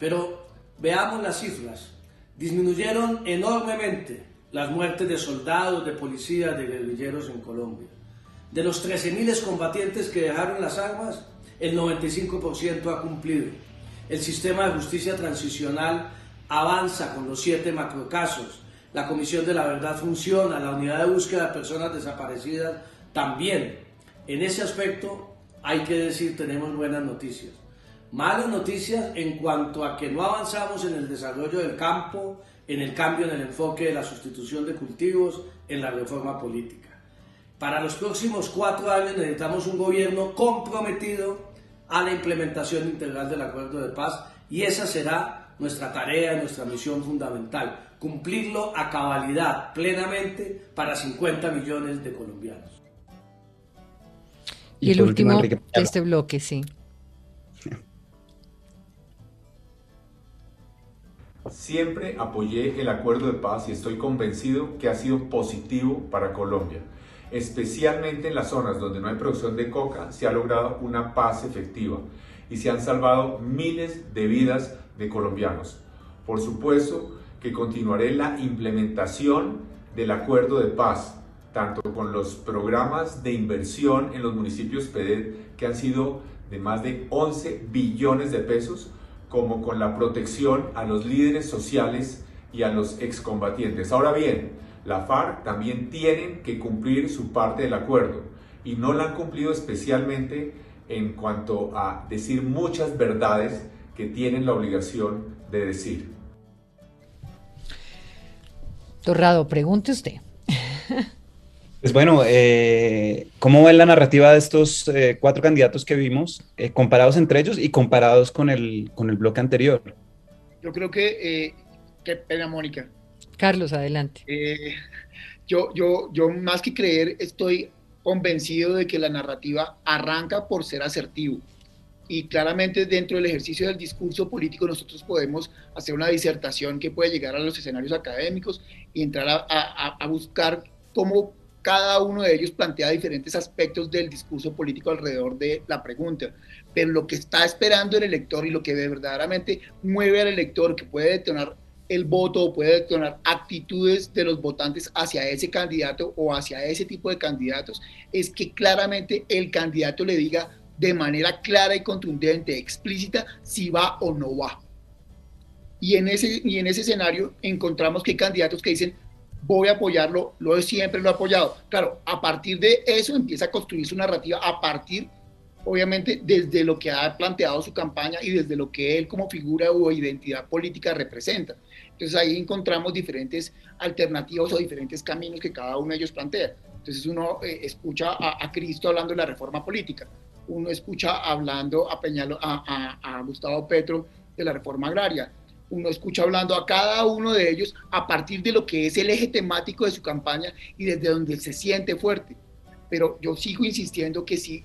Speaker 24: Pero veamos las cifras. Disminuyeron enormemente las muertes de soldados, de policías, de guerrilleros en Colombia. De los 13.000 combatientes que dejaron las armas, el 95% ha cumplido. El sistema de justicia transicional avanza con los siete macrocasos. La Comisión de la Verdad funciona, la unidad de búsqueda de personas desaparecidas también. En ese aspecto hay que decir tenemos buenas noticias. Malas noticias en cuanto a que no avanzamos en el desarrollo del campo, en el cambio en el enfoque de la sustitución de cultivos, en la reforma política. Para los próximos cuatro años necesitamos un gobierno comprometido a la implementación integral del acuerdo de paz y esa será nuestra tarea, nuestra misión fundamental, cumplirlo a cabalidad, plenamente, para 50 millones de colombianos.
Speaker 1: Y, el último de este bloque, sí.
Speaker 25: Siempre apoyé el acuerdo de paz y estoy convencido que ha sido positivo para Colombia. Especialmente en las zonas donde no hay producción de coca se ha logrado una paz efectiva y se han salvado miles de vidas de colombianos. Por supuesto que continuaré la implementación del acuerdo de paz, tanto con los programas de inversión en los municipios PEDED que han sido de más de 11 billones de pesos, como con la protección a los líderes sociales y a los excombatientes. Ahora bien, la FARC también tienen que cumplir su parte del acuerdo y no la han cumplido especialmente en cuanto a decir muchas verdades que tienen la obligación de decir.
Speaker 1: Torrado, pregunte usted.
Speaker 6: Pues bueno, eh, ¿cómo ven la narrativa de estos eh, cuatro candidatos que vimos, eh, comparados entre ellos y comparados con el, con el bloque anterior?
Speaker 5: Yo creo que, qué pena, Mónica.
Speaker 1: Carlos, adelante.
Speaker 5: yo, yo, yo más que creer, estoy convencido de que la narrativa arranca por ser asertivo. Y claramente dentro del ejercicio del discurso político nosotros podemos hacer una disertación que puede llegar a los escenarios académicos y entrar a, a, a buscar cómo cada uno de ellos plantea diferentes aspectos del discurso político alrededor de la pregunta, pero lo que está esperando el elector y lo que verdaderamente mueve al elector, que puede detonar el voto o puede detonar actitudes de los votantes hacia ese candidato o hacia ese tipo de candidatos, es que claramente el candidato le diga de manera clara y contundente, explícita, si va o no va. Y en ese, y en ese escenario encontramos que hay candidatos que dicen, voy a apoyarlo, lo siempre lo he apoyado. Claro, a partir de eso empieza a construir su narrativa, a partir, obviamente, desde lo que ha planteado su campaña y desde lo que él como figura o identidad política representa. Entonces ahí encontramos diferentes alternativas o diferentes caminos que cada uno de ellos plantea. Entonces uno eh, escucha a, Cristo hablando de la reforma política, uno escucha hablando a, Peñalo, a, a, Gustavo Petro de la reforma agraria, uno escucha hablando a cada uno de ellos a partir de lo que es el eje temático de su campaña y desde donde se siente fuerte. Pero yo sigo insistiendo que si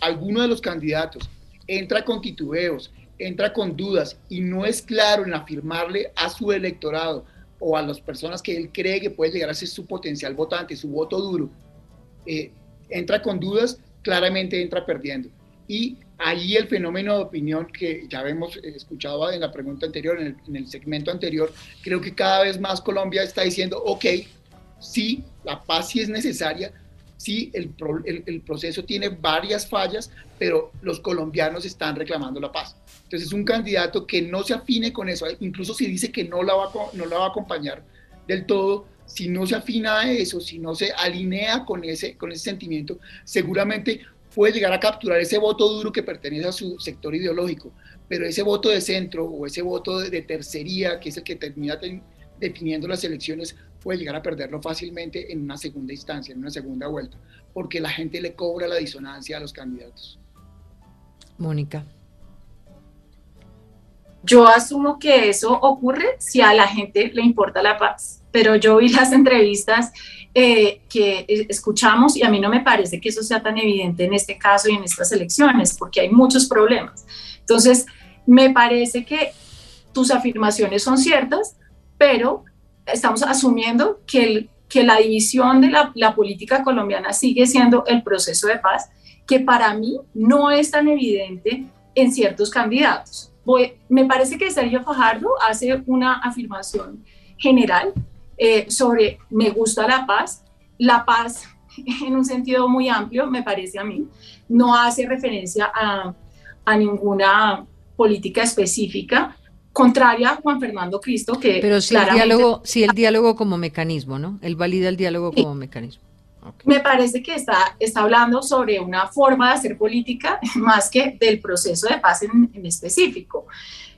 Speaker 5: alguno de los candidatos entra con titubeos, entra con dudas y no es claro en afirmarle a su electorado o a las personas que él cree que puede llegar a ser su potencial votante, su voto duro, eh, entra con dudas, claramente entra perdiendo. Y ahí el fenómeno de opinión que ya hemos escuchado en la pregunta anterior, en el, en el segmento anterior, creo que cada vez más Colombia está diciendo, ok, sí, la paz sí es necesaria, sí, el, proceso tiene varias fallas, pero los colombianos están reclamando la paz. Entonces es un candidato que no se afine con eso, incluso si dice que no la va, no la va a acompañar del todo, si no se afina a eso, si no se alinea con ese, con ese sentimiento, seguramente puede llegar a capturar ese voto duro que pertenece a su sector ideológico, pero ese voto de centro o ese voto de, tercería, que es el que termina definiendo las elecciones, puede llegar a perderlo fácilmente en una segunda instancia, en una segunda vuelta, porque la gente le cobra la disonancia a los candidatos.
Speaker 1: Mónica.
Speaker 4: Yo asumo que eso ocurre si a la gente le importa la paz, pero yo vi las entrevistas eh, que escuchamos y a mí no me parece que eso sea tan evidente en este caso y en estas elecciones, porque hay muchos problemas. Entonces, me parece que tus afirmaciones son ciertas, pero estamos asumiendo que, que la división de la, política colombiana sigue siendo el proceso de paz, que para mí no es tan evidente en ciertos candidatos. me parece que Sergio Fajardo hace una afirmación general eh, sobre me gusta la paz. La paz en un sentido muy amplio, me parece a mí, no hace referencia a, a ninguna política específica, contraria a Juan Fernando Cristo, que
Speaker 1: Pero si el diálogo, si el diálogo como mecanismo, ¿no? Él valida el diálogo como mecanismo.
Speaker 4: Me parece que está, está hablando sobre una forma de hacer política más que del proceso de paz en, específico.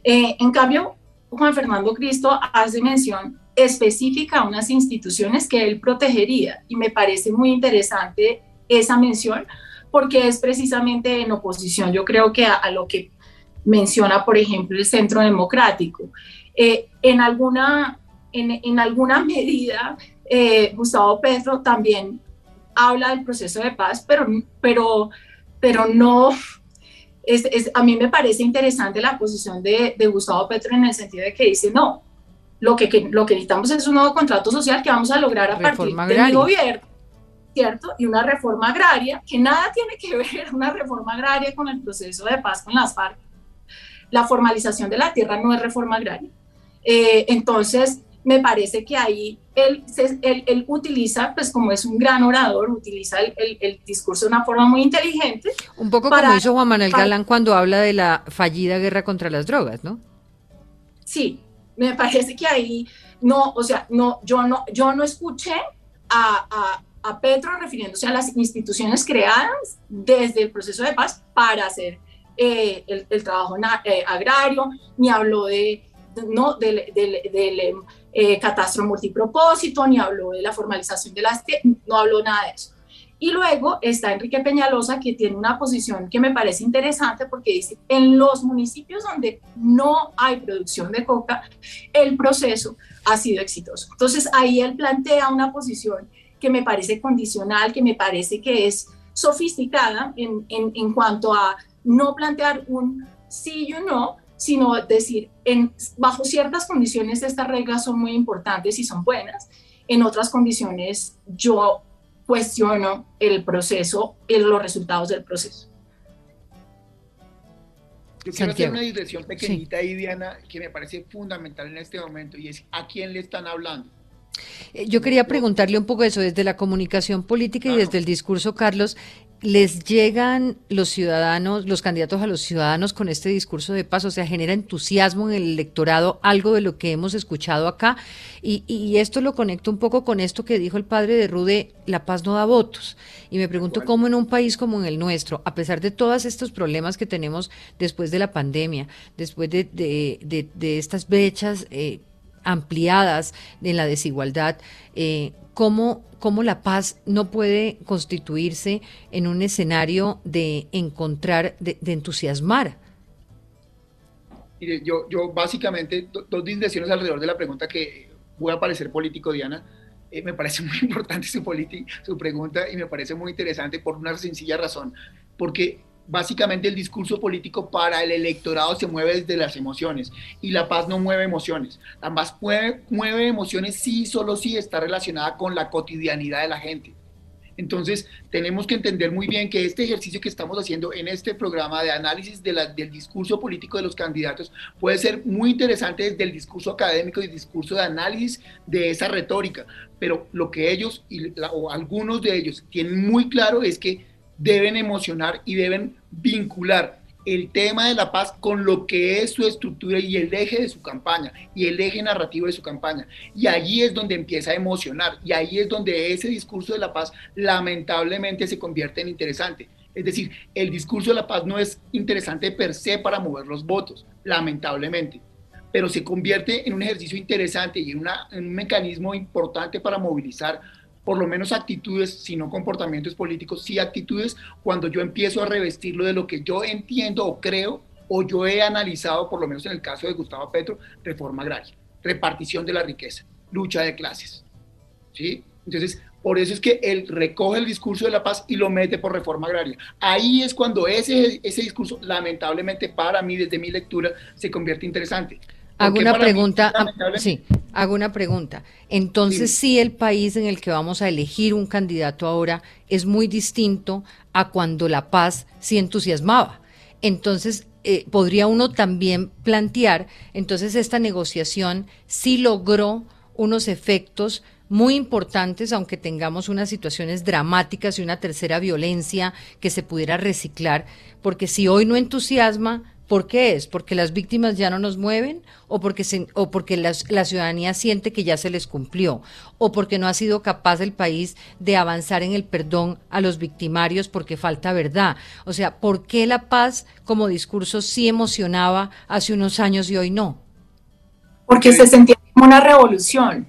Speaker 4: Eh, en cambio, Juan Fernando Cristo hace mención específica a unas instituciones que él protegería y me parece muy interesante esa mención porque es precisamente en oposición, yo creo que a lo que menciona, por ejemplo, el Centro Democrático. Eh, en, alguna, en, alguna medida, eh, Gustavo Petro también habla del proceso de paz, pero, pero, pero no, es, a mí me parece interesante la posición de, Gustavo Petro en el sentido de que dice, no, lo que, lo que necesitamos es un nuevo contrato social que vamos a lograr a partir del gobierno. ¿Cierto? Y una reforma agraria que nada tiene que ver una reforma agraria con el proceso de paz con las FARC, la formalización de la tierra no es reforma agraria. Eh, entonces, me parece que ahí él, él, utiliza, pues como es un gran orador, utiliza el, el, discurso de una forma muy inteligente.
Speaker 1: Un poco como hizo Juan Manuel Galán cuando habla de la fallida guerra contra las drogas, ¿no?
Speaker 4: Sí, me parece que ahí no, o sea, no, yo no, yo no escuché a, a, a Petro refiriéndose a las instituciones creadas desde el proceso de paz para hacer eh, el, trabajo eh, agrario, ni habló de, no, del, del, eh, catastro multipropósito, ni habló de la formalización de las no habló nada de eso. Y luego está Enrique Peñalosa, que tiene una posición que me parece interesante porque dice, en los municipios donde no hay producción de coca, el proceso ha sido exitoso. Entonces ahí él plantea una posición que me parece condicional, que me parece que es sofisticada en, en, en cuanto a no plantear un sí y un no, sino decir, en, bajo ciertas condiciones estas reglas son muy importantes y son buenas, en otras condiciones yo cuestiono el proceso y los resultados del proceso.
Speaker 5: Yo quiero hacer una digresión pequeñita ahí, Diana, que me parece fundamental en este momento, y es a quién le están hablando.
Speaker 1: Eh, yo quería preguntarle un poco eso desde la comunicación política y desde el discurso, Carlos. ¿Les llegan los ciudadanos, los candidatos a los ciudadanos con este discurso de paz? O sea, genera entusiasmo en el electorado, algo de lo que hemos escuchado acá. Y, y esto lo conecto un poco con esto que dijo el padre de Rude, la paz no da votos. Y me pregunto cómo en un país como en el nuestro, a pesar de todos estos problemas que tenemos después de la pandemia, después de, de, de, estas brechas, eh, ampliadas en la desigualdad, eh, ¿cómo, ¿cómo la paz no puede constituirse en un escenario de encontrar, de, entusiasmar?
Speaker 5: Yo, yo básicamente, dos digresiones alrededor de la pregunta que voy a parecer político, Diana. Eh, me parece muy importante su, su pregunta y me parece muy interesante por una sencilla razón, porque básicamente el discurso político para el electorado se mueve desde las emociones y la paz no mueve emociones. La paz mueve, emociones sí, solo sí está relacionada con la cotidianidad de la gente. Entonces, tenemos que entender muy bien que este ejercicio que estamos haciendo en este programa de análisis de del discurso político de los candidatos puede ser muy interesante desde el discurso académico y el discurso de análisis de esa retórica, pero lo que ellos y o algunos de ellos tienen muy claro es que deben emocionar y deben vincular el tema de la paz con lo que es su estructura y el eje de su campaña y el eje narrativo de su campaña. Y allí es donde empieza a emocionar y ahí es donde ese discurso de la paz lamentablemente se convierte en interesante. Es decir, el discurso de la paz no es interesante per se para mover los votos, lamentablemente, pero se convierte en un ejercicio interesante y en, en un mecanismo importante para movilizar por lo menos actitudes, si no comportamientos políticos, sí actitudes, cuando yo empiezo a revestirlo de lo que yo entiendo o creo o yo he analizado, por lo menos en el caso de Gustavo Petro, reforma agraria, repartición de la riqueza, lucha de clases. ¿sí? Entonces, por eso es que él recoge el discurso de la paz y lo mete por reforma agraria. Ahí es cuando ese, ese discurso, lamentablemente para mí, desde mi lectura, se convierte interesante.
Speaker 1: Hago una pregunta, sí, hago una pregunta. Entonces, sí. el país en el que vamos a elegir un candidato ahora es muy distinto a cuando La Paz sí entusiasmaba. Entonces, eh, podría uno también plantear, entonces esta negociación sí logró unos efectos muy importantes, aunque tengamos unas situaciones dramáticas y una tercera violencia que se pudiera reciclar, porque si hoy no entusiasma, ¿Por qué es? ¿Porque las víctimas ya no nos mueven? ¿O porque, o porque la ciudadanía siente que ya se les cumplió? ¿O porque no ha sido capaz el país de avanzar en el perdón a los victimarios porque falta verdad? O sea, ¿por qué la paz como discurso sí emocionaba hace unos años y hoy no?
Speaker 4: Porque se sentía como una revolución,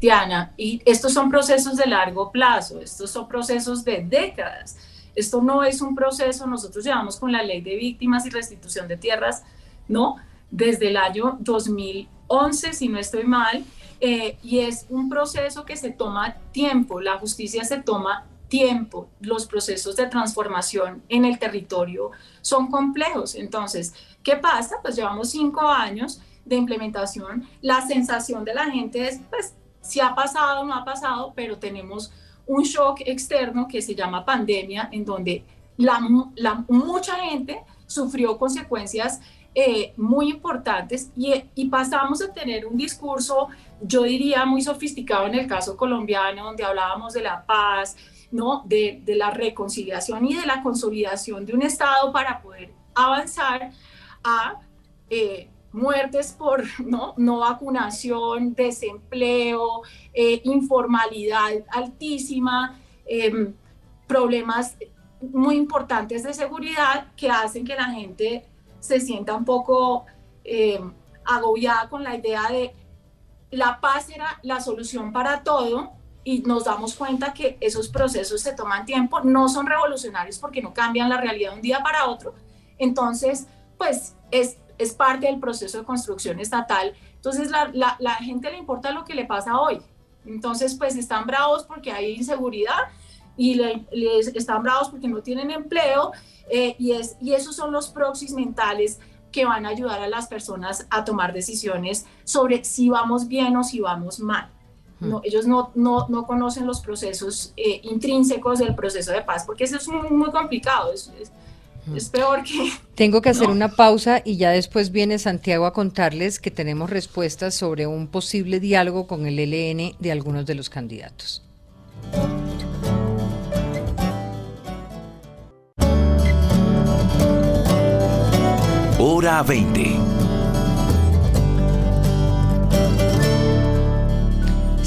Speaker 4: Diana, y estos son procesos de largo plazo, estos son procesos de décadas esto no es un proceso, nosotros llevamos con la ley de víctimas y restitución de tierras, ¿no? Desde el año 2011, si no estoy mal, eh, y es un proceso que se toma tiempo, la justicia se toma tiempo, los procesos de transformación en el territorio son complejos. Entonces, ¿qué pasa? Pues llevamos cinco años de implementación, la sensación de la gente es, pues, si ha pasado, no ha pasado, pero tenemos un shock externo que se llama pandemia, en donde la, mucha gente sufrió consecuencias eh, muy importantes y, y, pasamos a tener un discurso, yo diría, muy sofisticado en el caso colombiano, donde hablábamos de la paz, ¿no? de, de la reconciliación y de la consolidación de un Estado para poder avanzar a eh, muertes por no, no vacunación, desempleo, eh, informalidad altísima, em, problemas muy importantes de seguridad que hacen que la gente se sienta un poco em, agobiada con la idea de la paz era la solución para todo y nos damos cuenta que esos procesos se toman tiempo, no son revolucionarios porque no cambian la realidad de un día para otro. Entonces, pues es es parte del proceso de construcción estatal. Entonces, la, la, gente le importa lo que le pasa hoy. Entonces, pues están bravos porque hay inseguridad y les están bravos porque no tienen empleo eh, y, es, y esos son los proxies mentales que van a ayudar a las personas a tomar decisiones sobre si vamos bien o si vamos mal. No, hmm. ellos no, no, no, conocen los procesos eh, intrínsecos del proceso de paz, porque eso es muy, muy complicado. es, es peor que...
Speaker 1: Tengo que hacer una pausa y ya después viene Santiago a contarles que tenemos respuestas sobre un posible diálogo con el LN de algunos de los candidatos.
Speaker 26: Hora 20.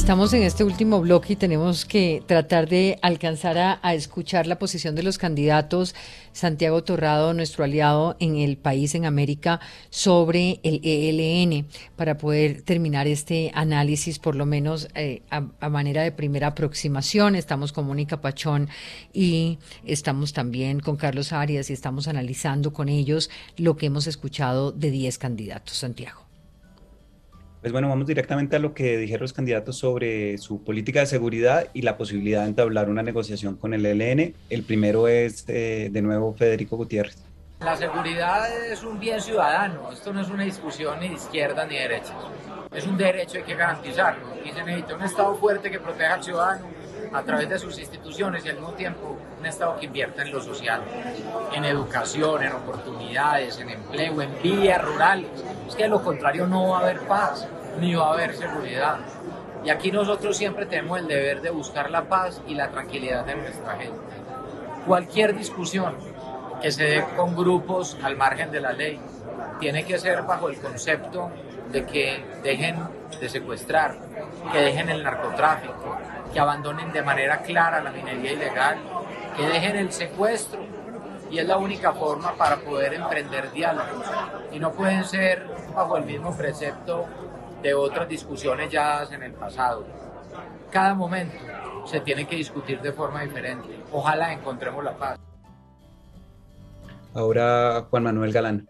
Speaker 1: Estamos en este último bloque y tenemos que tratar de alcanzar a, escuchar la posición de los candidatos. Santiago Torrado, nuestro aliado en el país, en América, sobre el ELN, para poder terminar este análisis, por lo menos eh, a, a, manera de primera aproximación. Estamos con Mónica Pachón y estamos también con Carlos Arias y estamos analizando con ellos lo que hemos escuchado de 10 candidatos. Santiago.
Speaker 6: Pues bueno, vamos directamente a lo que dijeron los candidatos sobre su política de seguridad y la posibilidad de entablar una negociación con el ELN. El primero es, eh, de nuevo, Federico Gutiérrez.
Speaker 18: La seguridad es un bien ciudadano, esto no es una discusión ni de izquierda ni de derecha, es un derecho, hay que garantizarlo. Y se necesita un Estado fuerte que proteja al ciudadano a través de sus instituciones y al mismo tiempo un Estado que invierta en lo social, en educación, en oportunidades, en empleo, en vías rurales. Es que de lo contrario no va a haber paz, ni va a haber seguridad. Y aquí nosotros siempre tenemos el deber de buscar la paz y la tranquilidad de nuestra gente. Cualquier discusión que se dé con grupos al margen de la ley tiene que ser bajo el concepto de que dejen de secuestrar, que dejen el narcotráfico, que abandonen de manera clara la minería ilegal, que dejen el secuestro. Y es la única forma para poder emprender diálogos. Y no pueden ser bajo el mismo precepto de otras discusiones ya en el pasado. Cada momento se tiene que discutir de forma diferente. Ojalá encontremos la paz.
Speaker 6: Ahora Juan Manuel Galán.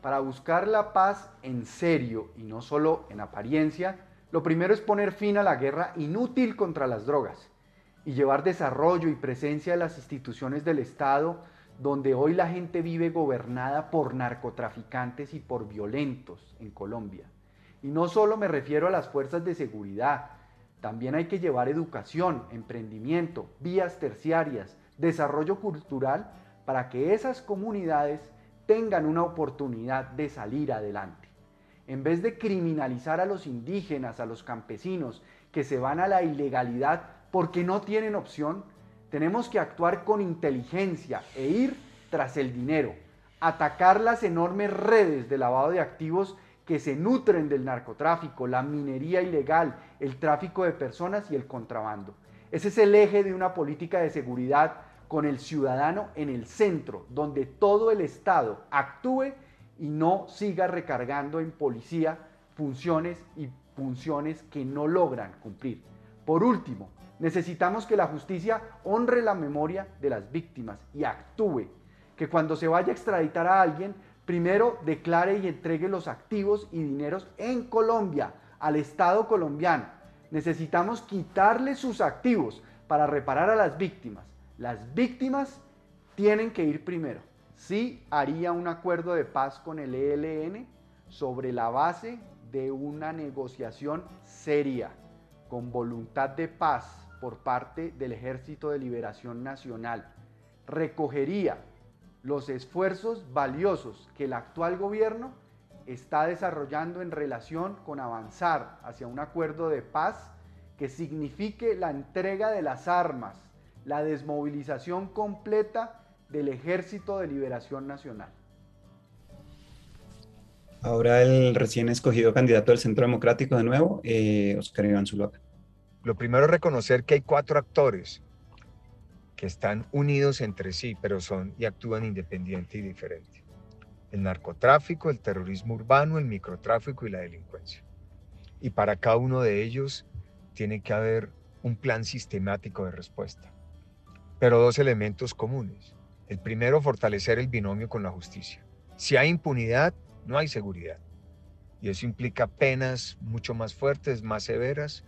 Speaker 17: Para buscar la paz en serio y no solo en apariencia, lo primero es poner fin a la guerra inútil contra las drogas y llevar desarrollo y presencia de las instituciones del Estado donde hoy la gente vive gobernada por narcotraficantes y por violentos en Colombia. Y no solo me refiero a las fuerzas de seguridad, también hay que llevar educación, emprendimiento, vías terciarias, desarrollo cultural para que esas comunidades tengan una oportunidad de salir adelante. En vez de criminalizar a los indígenas, a los campesinos que se van a la ilegalidad porque no tienen opción, tenemos que actuar con inteligencia e ir tras el dinero, atacar las enormes redes de lavado de activos que se nutren del narcotráfico, la minería ilegal, el tráfico de personas y el contrabando. Ese es el eje de una política de seguridad con el ciudadano en el centro, donde todo el Estado actúe y no siga recargando en policía funciones y funciones que no logran cumplir. Por último, necesitamos que la justicia honre la memoria de las víctimas y actúe, que cuando se vaya a extraditar a alguien primero declare y entregue los activos y dineros en Colombia, al Estado colombiano. Necesitamos quitarle sus activos para reparar a las víctimas. Las víctimas tienen que ir primero. Sí haría un acuerdo de paz con el ELN sobre la base de una negociación seria, con voluntad de paz por parte del Ejército de Liberación Nacional. Recogería los esfuerzos valiosos que el actual gobierno está desarrollando en relación con avanzar hacia un acuerdo de paz que signifique la entrega de las armas, la desmovilización completa del Ejército de Liberación Nacional.
Speaker 6: Ahora el recién escogido candidato del Centro Democrático de nuevo, eh, Oscar Iván Zuluaga.
Speaker 19: Lo primero es reconocer que hay cuatro actores que están unidos entre sí, pero son y actúan independiente y diferente. El narcotráfico, el terrorismo urbano, el microtráfico y la delincuencia. Y para cada uno de ellos tiene que haber un plan sistemático de respuesta. Pero dos elementos comunes. El primero, fortalecer el binomio con la justicia. Si hay impunidad, no hay seguridad. Y eso implica penas mucho más fuertes, más severas,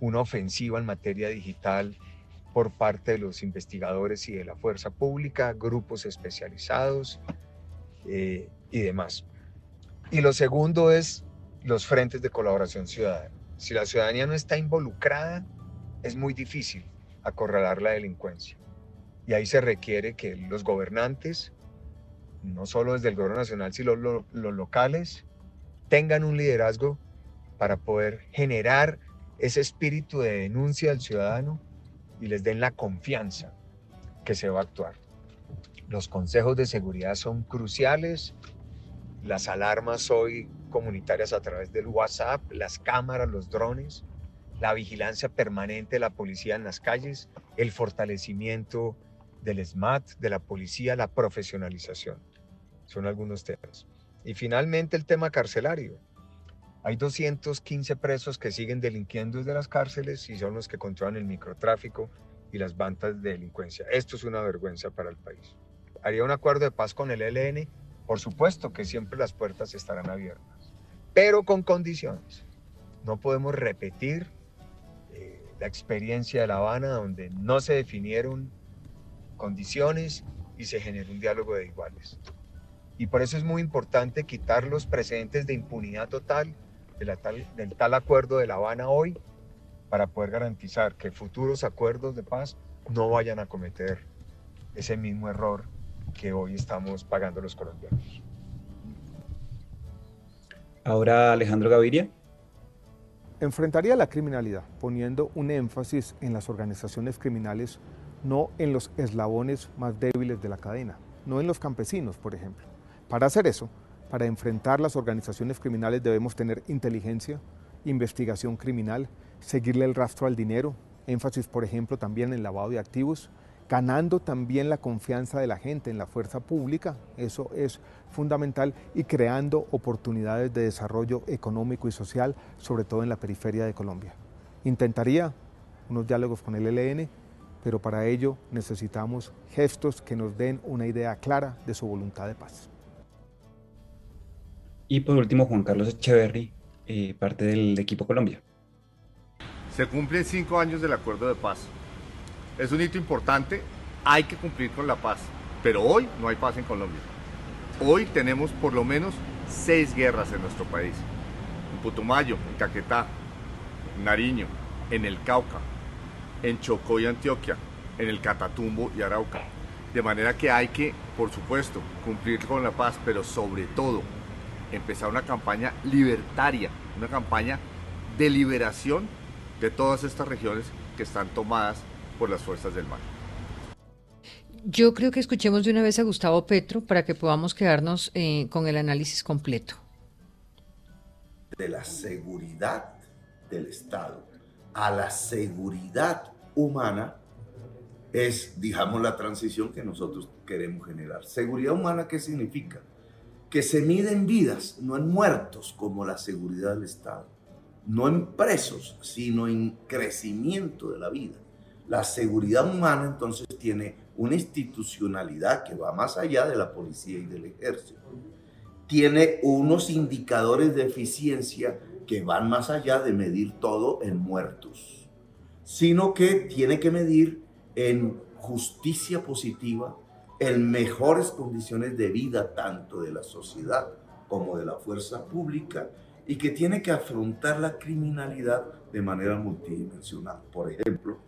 Speaker 19: una ofensiva en materia digital por parte de los investigadores y de la fuerza pública, grupos especializados eh, y demás. Y lo segundo es los frentes de colaboración ciudadana. Si la ciudadanía no está involucrada, es muy difícil acorralar la delincuencia. Y ahí se requiere que los gobernantes, no solo desde el gobierno nacional, sino los, los locales, tengan un liderazgo para poder generar ese espíritu de denuncia del ciudadano y les den la confianza que se va a actuar. Los consejos de seguridad son cruciales, las alarmas hoy comunitarias a través del WhatsApp, las cámaras, los drones, la vigilancia permanente de la policía en las calles, el fortalecimiento del SMAT, de la policía, la profesionalización. Son algunos temas. Y finalmente el tema carcelario. Hay 215 presos que siguen delinquiendo desde las cárceles y son los que controlan el microtráfico y las bandas de delincuencia. Esto es una vergüenza para el país. ¿Haría un acuerdo de paz con el ELN? Por supuesto que siempre las puertas estarán abiertas, pero con condiciones. No podemos repetir eh, la experiencia de La Habana donde no se definieron condiciones y se generó un diálogo de iguales. Y por eso es muy importante quitar los precedentes de impunidad total tal, del tal acuerdo de La Habana hoy para poder garantizar que futuros acuerdos de paz no vayan a cometer ese mismo error que hoy estamos pagando los colombianos.
Speaker 6: Ahora Alejandro Gaviria.
Speaker 20: Enfrentaría la criminalidad poniendo un énfasis en las organizaciones criminales, no en los eslabones más débiles de la cadena, no en los campesinos, por ejemplo. Para hacer eso, para enfrentar las organizaciones criminales debemos tener inteligencia, investigación criminal, seguirle el rastro al dinero, énfasis por ejemplo también en lavado de activos, ganando también la confianza de la gente en la fuerza pública, eso es fundamental, y creando oportunidades de desarrollo económico y social, sobre todo en la periferia de Colombia. Intentaría unos diálogos con el ELN, pero para ello necesitamos gestos que nos den una idea clara de su voluntad de paz.
Speaker 6: Y por último, Juan Carlos Echeverry, eh, parte del equipo Colombia.
Speaker 27: Se cumplen cinco años del acuerdo de paz es un hito importante, hay que cumplir con la paz, pero hoy no hay paz en Colombia. Hoy tenemos por lo menos seis guerras en nuestro país. En Putumayo, en Caquetá, en Nariño, en el Cauca, en Chocó y Antioquia, en el Catatumbo y Arauca. De manera que hay que, por supuesto, cumplir con la paz, pero sobre todo empezar una campaña libertaria, una campaña de liberación de todas estas regiones que están tomadas por las fuerzas del mar.
Speaker 1: Yo creo que escuchemos de una vez a Gustavo Petro para que podamos quedarnos eh, con el análisis completo.
Speaker 23: De la seguridad del Estado a la seguridad humana es, digamos, la transición que nosotros queremos generar. Seguridad humana, ¿qué significa? Que se mide en vidas, no en muertos, como la seguridad del Estado. No en presos, sino en crecimiento de la vida. La seguridad humana entonces tiene una institucionalidad que va más allá de la policía y del ejército. Tiene unos indicadores de eficiencia que van más allá de medir todo en muertos, sino que tiene que medir en justicia positiva, en mejores condiciones de vida tanto de la sociedad como de la fuerza pública y que tiene que afrontar la criminalidad de manera multidimensional. Por ejemplo,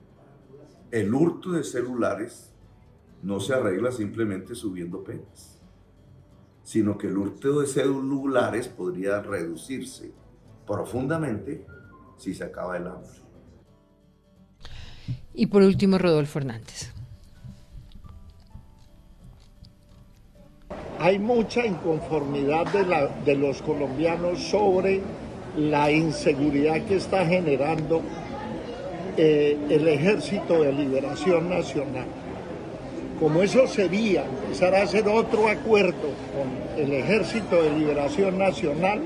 Speaker 23: el hurto de celulares no se arregla simplemente subiendo penas, sino que el hurto de celulares podría reducirse profundamente si se acaba el hambre.
Speaker 1: Y por último, Rodolfo Hernández.
Speaker 21: Hay mucha inconformidad de, los colombianos sobre la inseguridad que está generando eh, el Ejército de Liberación Nacional. Como eso sería empezar a hacer otro acuerdo con el Ejército de Liberación Nacional,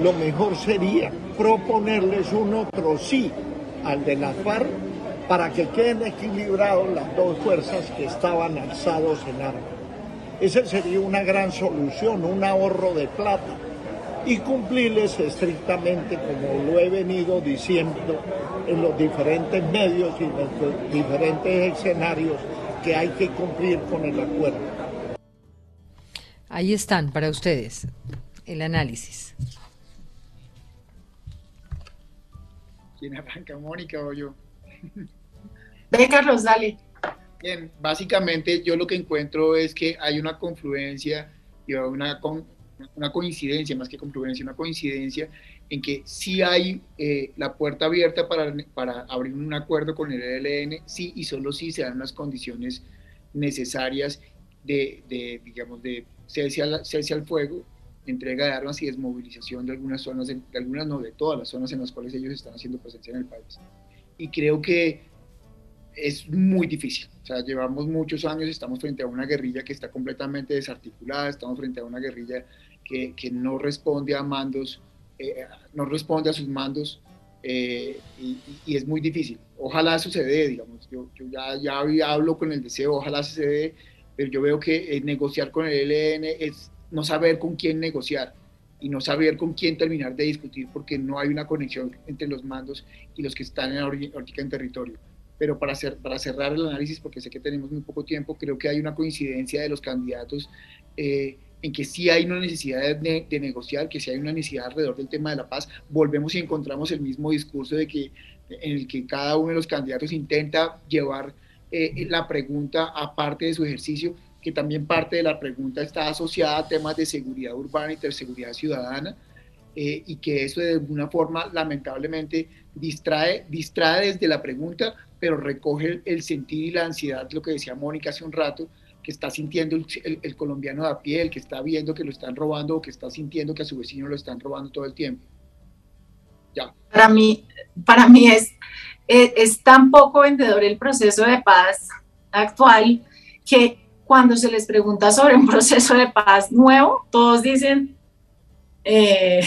Speaker 21: lo mejor sería proponerles un otro sí al de la FARC para que queden equilibrados las dos fuerzas que estaban alzados en armas. Esa sería una gran solución, un ahorro de plata y cumplirles estrictamente como lo he venido diciendo en los diferentes medios y en los diferentes escenarios que hay que cumplir con el acuerdo.
Speaker 1: Ahí están para ustedes el análisis.
Speaker 5: ¿Quién arranca, Mónica o yo?
Speaker 4: Ven, Carlos, dale.
Speaker 5: Bien, básicamente yo lo que encuentro es que hay una confluencia y una, coincidencia, más que confluencia, una coincidencia en que sí hay eh, la puerta abierta para, para abrir un acuerdo con el ELN, sí y solo si se dan las condiciones necesarias de, de digamos, de cese al fuego entrega de armas y desmovilización de algunas zonas, de, algunas no, de todas las zonas en las cuales ellos están haciendo presencia en el país. Y creo que es muy difícil. O sea, llevamos muchos años, estamos frente a una guerrilla que está completamente desarticulada, estamos frente a una guerrilla que, que no responde a mandos, eh, no responde a sus mandos eh, y, es muy difícil. Ojalá suceda, digamos. Yo, yo ya, ya hablo con el deseo, ojalá suceda, pero yo veo que eh, negociar con el ELN es no saber con quién negociar y no saber con quién terminar de discutir porque no hay una conexión entre los mandos y los que están en en territorio. Pero para, hacer, para cerrar el análisis, porque sé que tenemos muy poco tiempo, creo que hay una coincidencia de los candidatos eh, en que sí hay una necesidad de, negociar, que sí hay una necesidad alrededor del tema de la paz. Volvemos y encontramos el mismo discurso de que, en el que cada uno de los candidatos intenta llevar eh, la pregunta aparte de su ejercicio que también parte de la pregunta está asociada a temas de seguridad urbana y de seguridad ciudadana, eh, y que eso de alguna forma lamentablemente distrae, distrae desde la pregunta, pero recoge el, sentir y la ansiedad, lo que decía Mónica hace un rato, que está sintiendo el, colombiano de a pie, el que está viendo que lo están robando o que está sintiendo que a su vecino lo están robando todo el tiempo.
Speaker 4: Ya. Para mí, para mí es, es, es tan poco vendedor el proceso de paz actual que cuando se les pregunta sobre un proceso de paz nuevo, todos dicen, eh,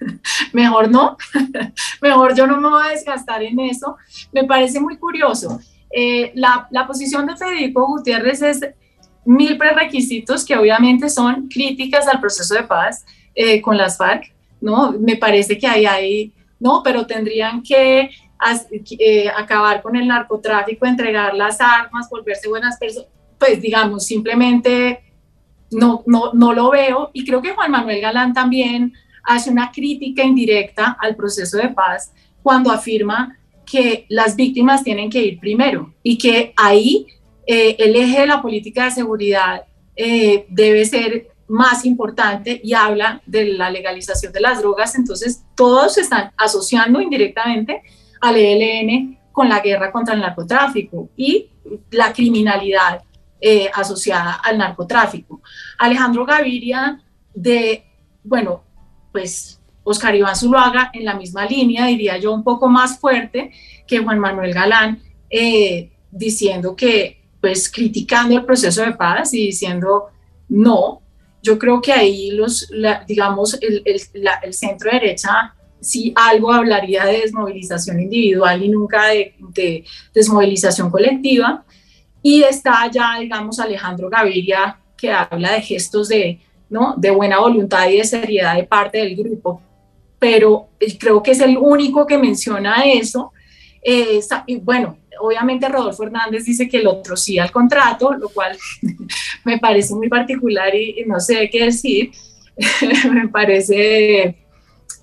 Speaker 4: mejor no, mejor yo no me voy a desgastar en eso. Me parece muy curioso. Eh, la, la, posición de Federico Gutiérrez es mil prerequisitos que obviamente son críticas al proceso de paz eh, con las FARC, ¿no? Me parece que ahí hay, no, pero tendrían que acabar con el narcotráfico, entregar las armas, volverse buenas personas pues digamos, simplemente no, no, no lo veo. Y creo que Juan Manuel Galán también hace una crítica indirecta al proceso de paz cuando afirma que las víctimas tienen que ir primero y que ahí eh, el eje de la política de seguridad eh, debe ser más importante y habla de la legalización de las drogas. Entonces, todos están asociando indirectamente al ELN con la guerra contra el narcotráfico y la criminalidad eh, asociada al narcotráfico. Alejandro Gaviria de, bueno, pues Oscar Iván Zuluaga en la misma línea, diría yo un poco más fuerte que Juan Manuel Galán, eh, diciendo que, pues criticando el proceso de paz y diciendo no, yo creo que ahí los, digamos, el, el, centro derecha si algo hablaría de desmovilización individual y nunca de, de desmovilización colectiva. Y está ya, digamos, Alejandro Gaviria, que habla de gestos de, ¿no? de buena voluntad y de seriedad de parte del grupo, pero creo que es el único que menciona eso. Eh, y bueno, obviamente Rodolfo Hernández dice que el otro sí al contrato, lo cual me parece muy particular y, no sé qué decir. me parece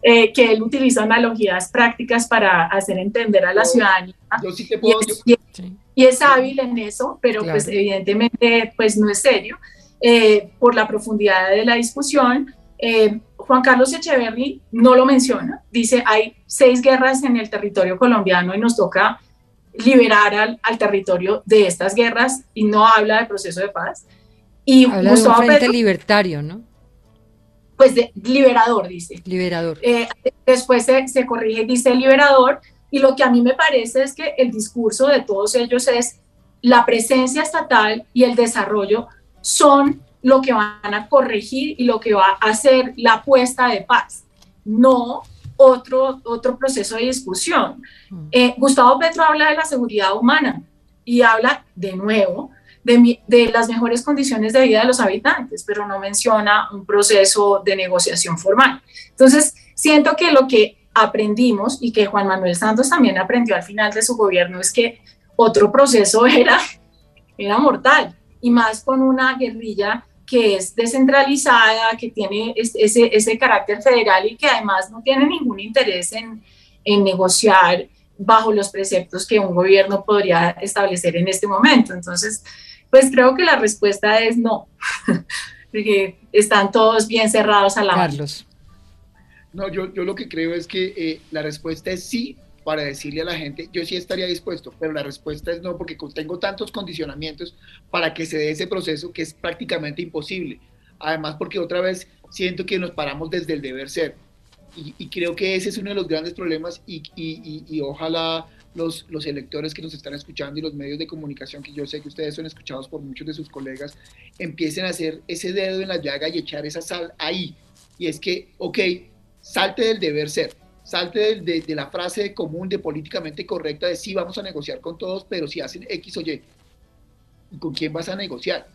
Speaker 4: eh, que él utiliza analogías prácticas para hacer entender a la ciudadanía.
Speaker 5: Yo sí te puedo,
Speaker 4: y es hábil en eso, pero pues evidentemente pues no es serio eh, por la profundidad de la discusión. Eh, Juan Carlos Echeverry no lo menciona, dice hay seis guerras en el territorio colombiano y nos toca liberar al, al territorio de estas guerras y no habla del proceso de paz.
Speaker 1: Y habla Gustavo de un frente libertario, ¿no?
Speaker 4: Pues de liberador, dice.
Speaker 1: Liberador.
Speaker 4: Eh, después se, se corrige, dice liberador, y lo que a mí me parece es que el discurso de todos ellos es la presencia estatal y el desarrollo son lo que van a corregir y lo que va a hacer la apuesta de paz, no otro, otro proceso de discusión. Mm. Eh, Gustavo Petro habla de la seguridad humana y habla de nuevo de, de, las mejores condiciones de vida de los habitantes, pero no menciona un proceso de negociación formal. Entonces, siento que lo que aprendimos y que Juan Manuel Santos también aprendió al final de su gobierno es que otro proceso era, era mortal y más con una guerrilla que es descentralizada, que tiene ese, ese carácter federal y que además no tiene ningún interés en, en negociar bajo los preceptos que un gobierno podría establecer en este momento. Entonces, pues creo que la respuesta es no, porque están todos bien cerrados a la
Speaker 1: Carlos.
Speaker 5: No, yo, yo lo que creo es que eh, la respuesta es sí para decirle a la gente, yo sí estaría dispuesto, pero la respuesta es no, porque tengo tantos condicionamientos para que se dé ese proceso que es prácticamente imposible. Además, porque otra vez siento que nos paramos desde el deber ser. Y, creo que ese es uno de los grandes problemas y, y ojalá los, los, electores que nos están escuchando y los medios de comunicación, que yo sé que ustedes son escuchados por muchos de sus colegas, empiecen a hacer ese dedo en la llaga y echar esa sal ahí. Y es que, ok, salte del deber ser, salte de, de, la frase común de políticamente correcta de sí vamos a negociar con todos, pero si hacen X o Y, ¿con quién vas a negociar?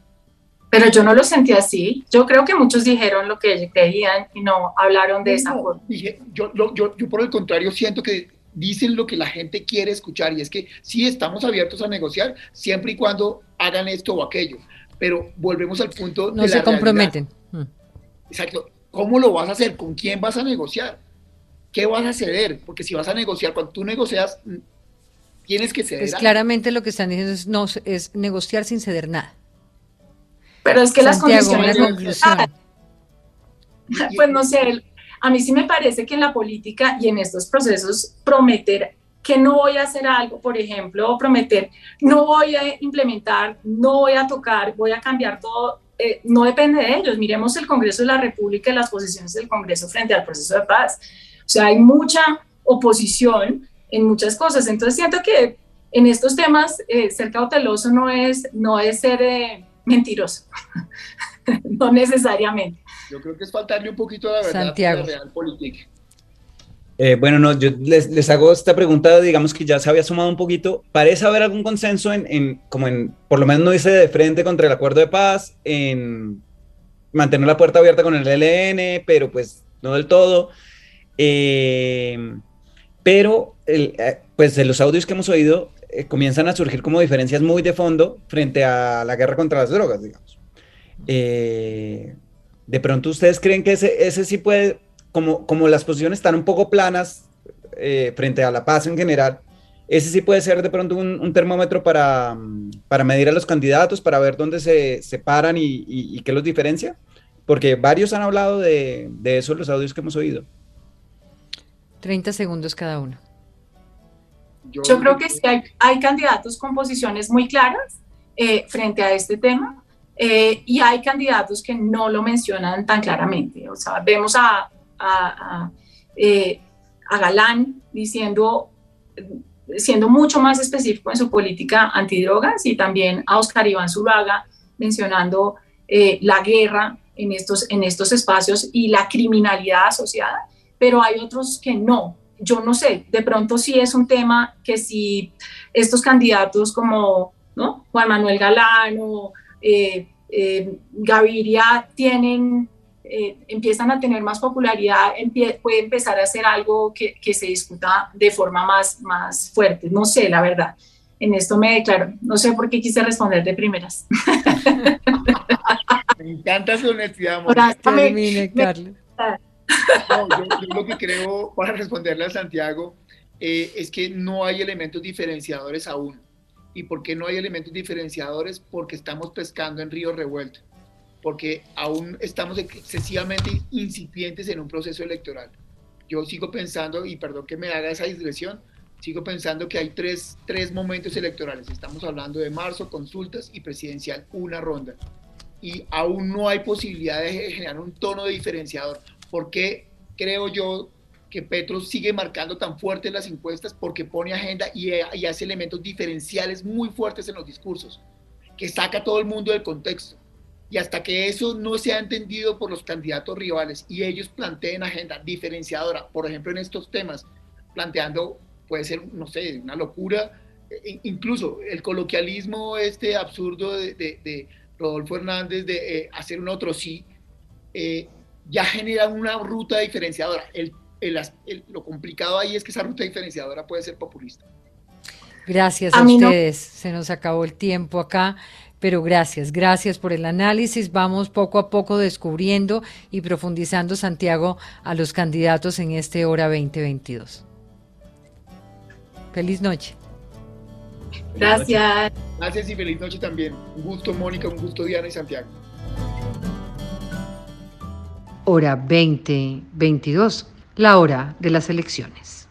Speaker 4: Pero yo no lo sentí así. Yo creo que muchos dijeron lo que querían y no hablaron de esa forma.
Speaker 5: yo, yo, yo, por el contrario, siento que dicen lo que la gente quiere escuchar y es que sí estamos abiertos a negociar siempre y cuando hagan esto o aquello. Pero volvemos al punto
Speaker 1: no se comprometen.
Speaker 5: Mm. Exacto. ¿Cómo lo vas a hacer? ¿Con quién vas a negociar? ¿Qué vas a ceder? Porque si vas a negociar, cuando tú negocias, mm, tienes que ceder.
Speaker 1: Pues claramente lo que están diciendo es, no, es negociar sin ceder nada.
Speaker 4: Pero es que las condiciones... Pues no sé, a mí sí me parece que en la política y en estos procesos prometer que no voy a hacer algo, por ejemplo, prometer no voy a implementar, no voy a tocar, voy a cambiar todo, eh, no depende de ellos. Miremos el Congreso de la República y las posiciones del Congreso frente al proceso de paz. O sea, hay mucha oposición en muchas cosas. Entonces siento que en estos temas eh, ser cauteloso no es, no es ser... Eh, mentiroso. no necesariamente.
Speaker 5: Yo creo que es faltarle un poquito a la verdad Santiago. la real política.
Speaker 6: Eh, bueno, no, yo les, hago esta pregunta, digamos que ya se había sumado un poquito. ¿Parece haber algún consenso en, como en, por lo menos no dice de frente contra el acuerdo de paz, en mantener la puerta abierta con el ELN, pero pues no del todo? Eh, pero, eh, pues de los audios que hemos oído, eh, comienzan a surgir como diferencias muy de fondo frente a la guerra contra las drogas, digamos. Eh, de pronto ustedes creen que ese, ese sí puede, como, como las posiciones están un poco planas eh, frente a la paz en general, ese sí puede ser de pronto un, termómetro para, para, medir a los candidatos, para ver dónde se separan y, y, qué los diferencia, porque varios han hablado de, de eso en los audios que hemos oído.
Speaker 1: 30 segundos cada uno.
Speaker 4: Yo, creo que sí hay, candidatos con posiciones muy claras eh, frente a este tema eh, y hay candidatos que no lo mencionan tan claramente. O sea, vemos a, a, eh, Galán diciendo, siendo mucho más específico en su política antidrogas y también a Oscar Iván Zulaga mencionando la guerra en estos, en estos espacios y la criminalidad asociada, pero hay otros que no, yo no sé, de pronto sí es un tema que si estos candidatos como ¿no? Juan Manuel Galán o eh, eh, Gaviria tienen, eh, empiezan a tener más popularidad, puede empezar a hacer algo que, que, se discuta de forma más, más fuerte. No sé, la verdad. En esto me declaro. No sé por qué quise responder de primeras.
Speaker 5: Me encanta su honestidad.
Speaker 1: Carlos
Speaker 5: yo, lo que creo, para responderle a Santiago, eh, es que no hay elementos diferenciadores aún. ¿Y por qué no hay elementos diferenciadores? Porque estamos pescando en río revuelto, porque aún estamos excesivamente incipientes en un proceso electoral. Yo sigo pensando, y perdón que me haga esa digresión, sigo pensando que hay tres, tres momentos electorales. Estamos hablando de marzo, consultas y presidencial, una ronda. Y aún no hay posibilidad de generar un tono diferenciador. ¿Por qué creo yo que Petro sigue marcando tan fuerte las encuestas? Porque pone agenda y, hace elementos diferenciales muy fuertes en los discursos, que saca a todo el mundo del contexto. Y hasta que eso no sea entendido por los candidatos rivales y ellos planteen agenda diferenciadora, por ejemplo en estos temas, planteando, puede ser, no sé, una locura, e, incluso el coloquialismo este absurdo de, Rodolfo Hernández de eh, hacer un otro sí, eh, ya genera una ruta diferenciadora. El, lo complicado ahí es que esa ruta diferenciadora puede ser populista.
Speaker 1: Gracias a, ustedes. Se nos acabó el tiempo acá, pero gracias, gracias por el análisis. Vamos poco a poco descubriendo y profundizando, Santiago, a los candidatos en este hora 2022. Feliz noche.
Speaker 4: Gracias.
Speaker 5: Gracias y feliz noche también. Un gusto, Mónica, un gusto, Diana y Santiago
Speaker 1: hora 2022, la hora de las elecciones.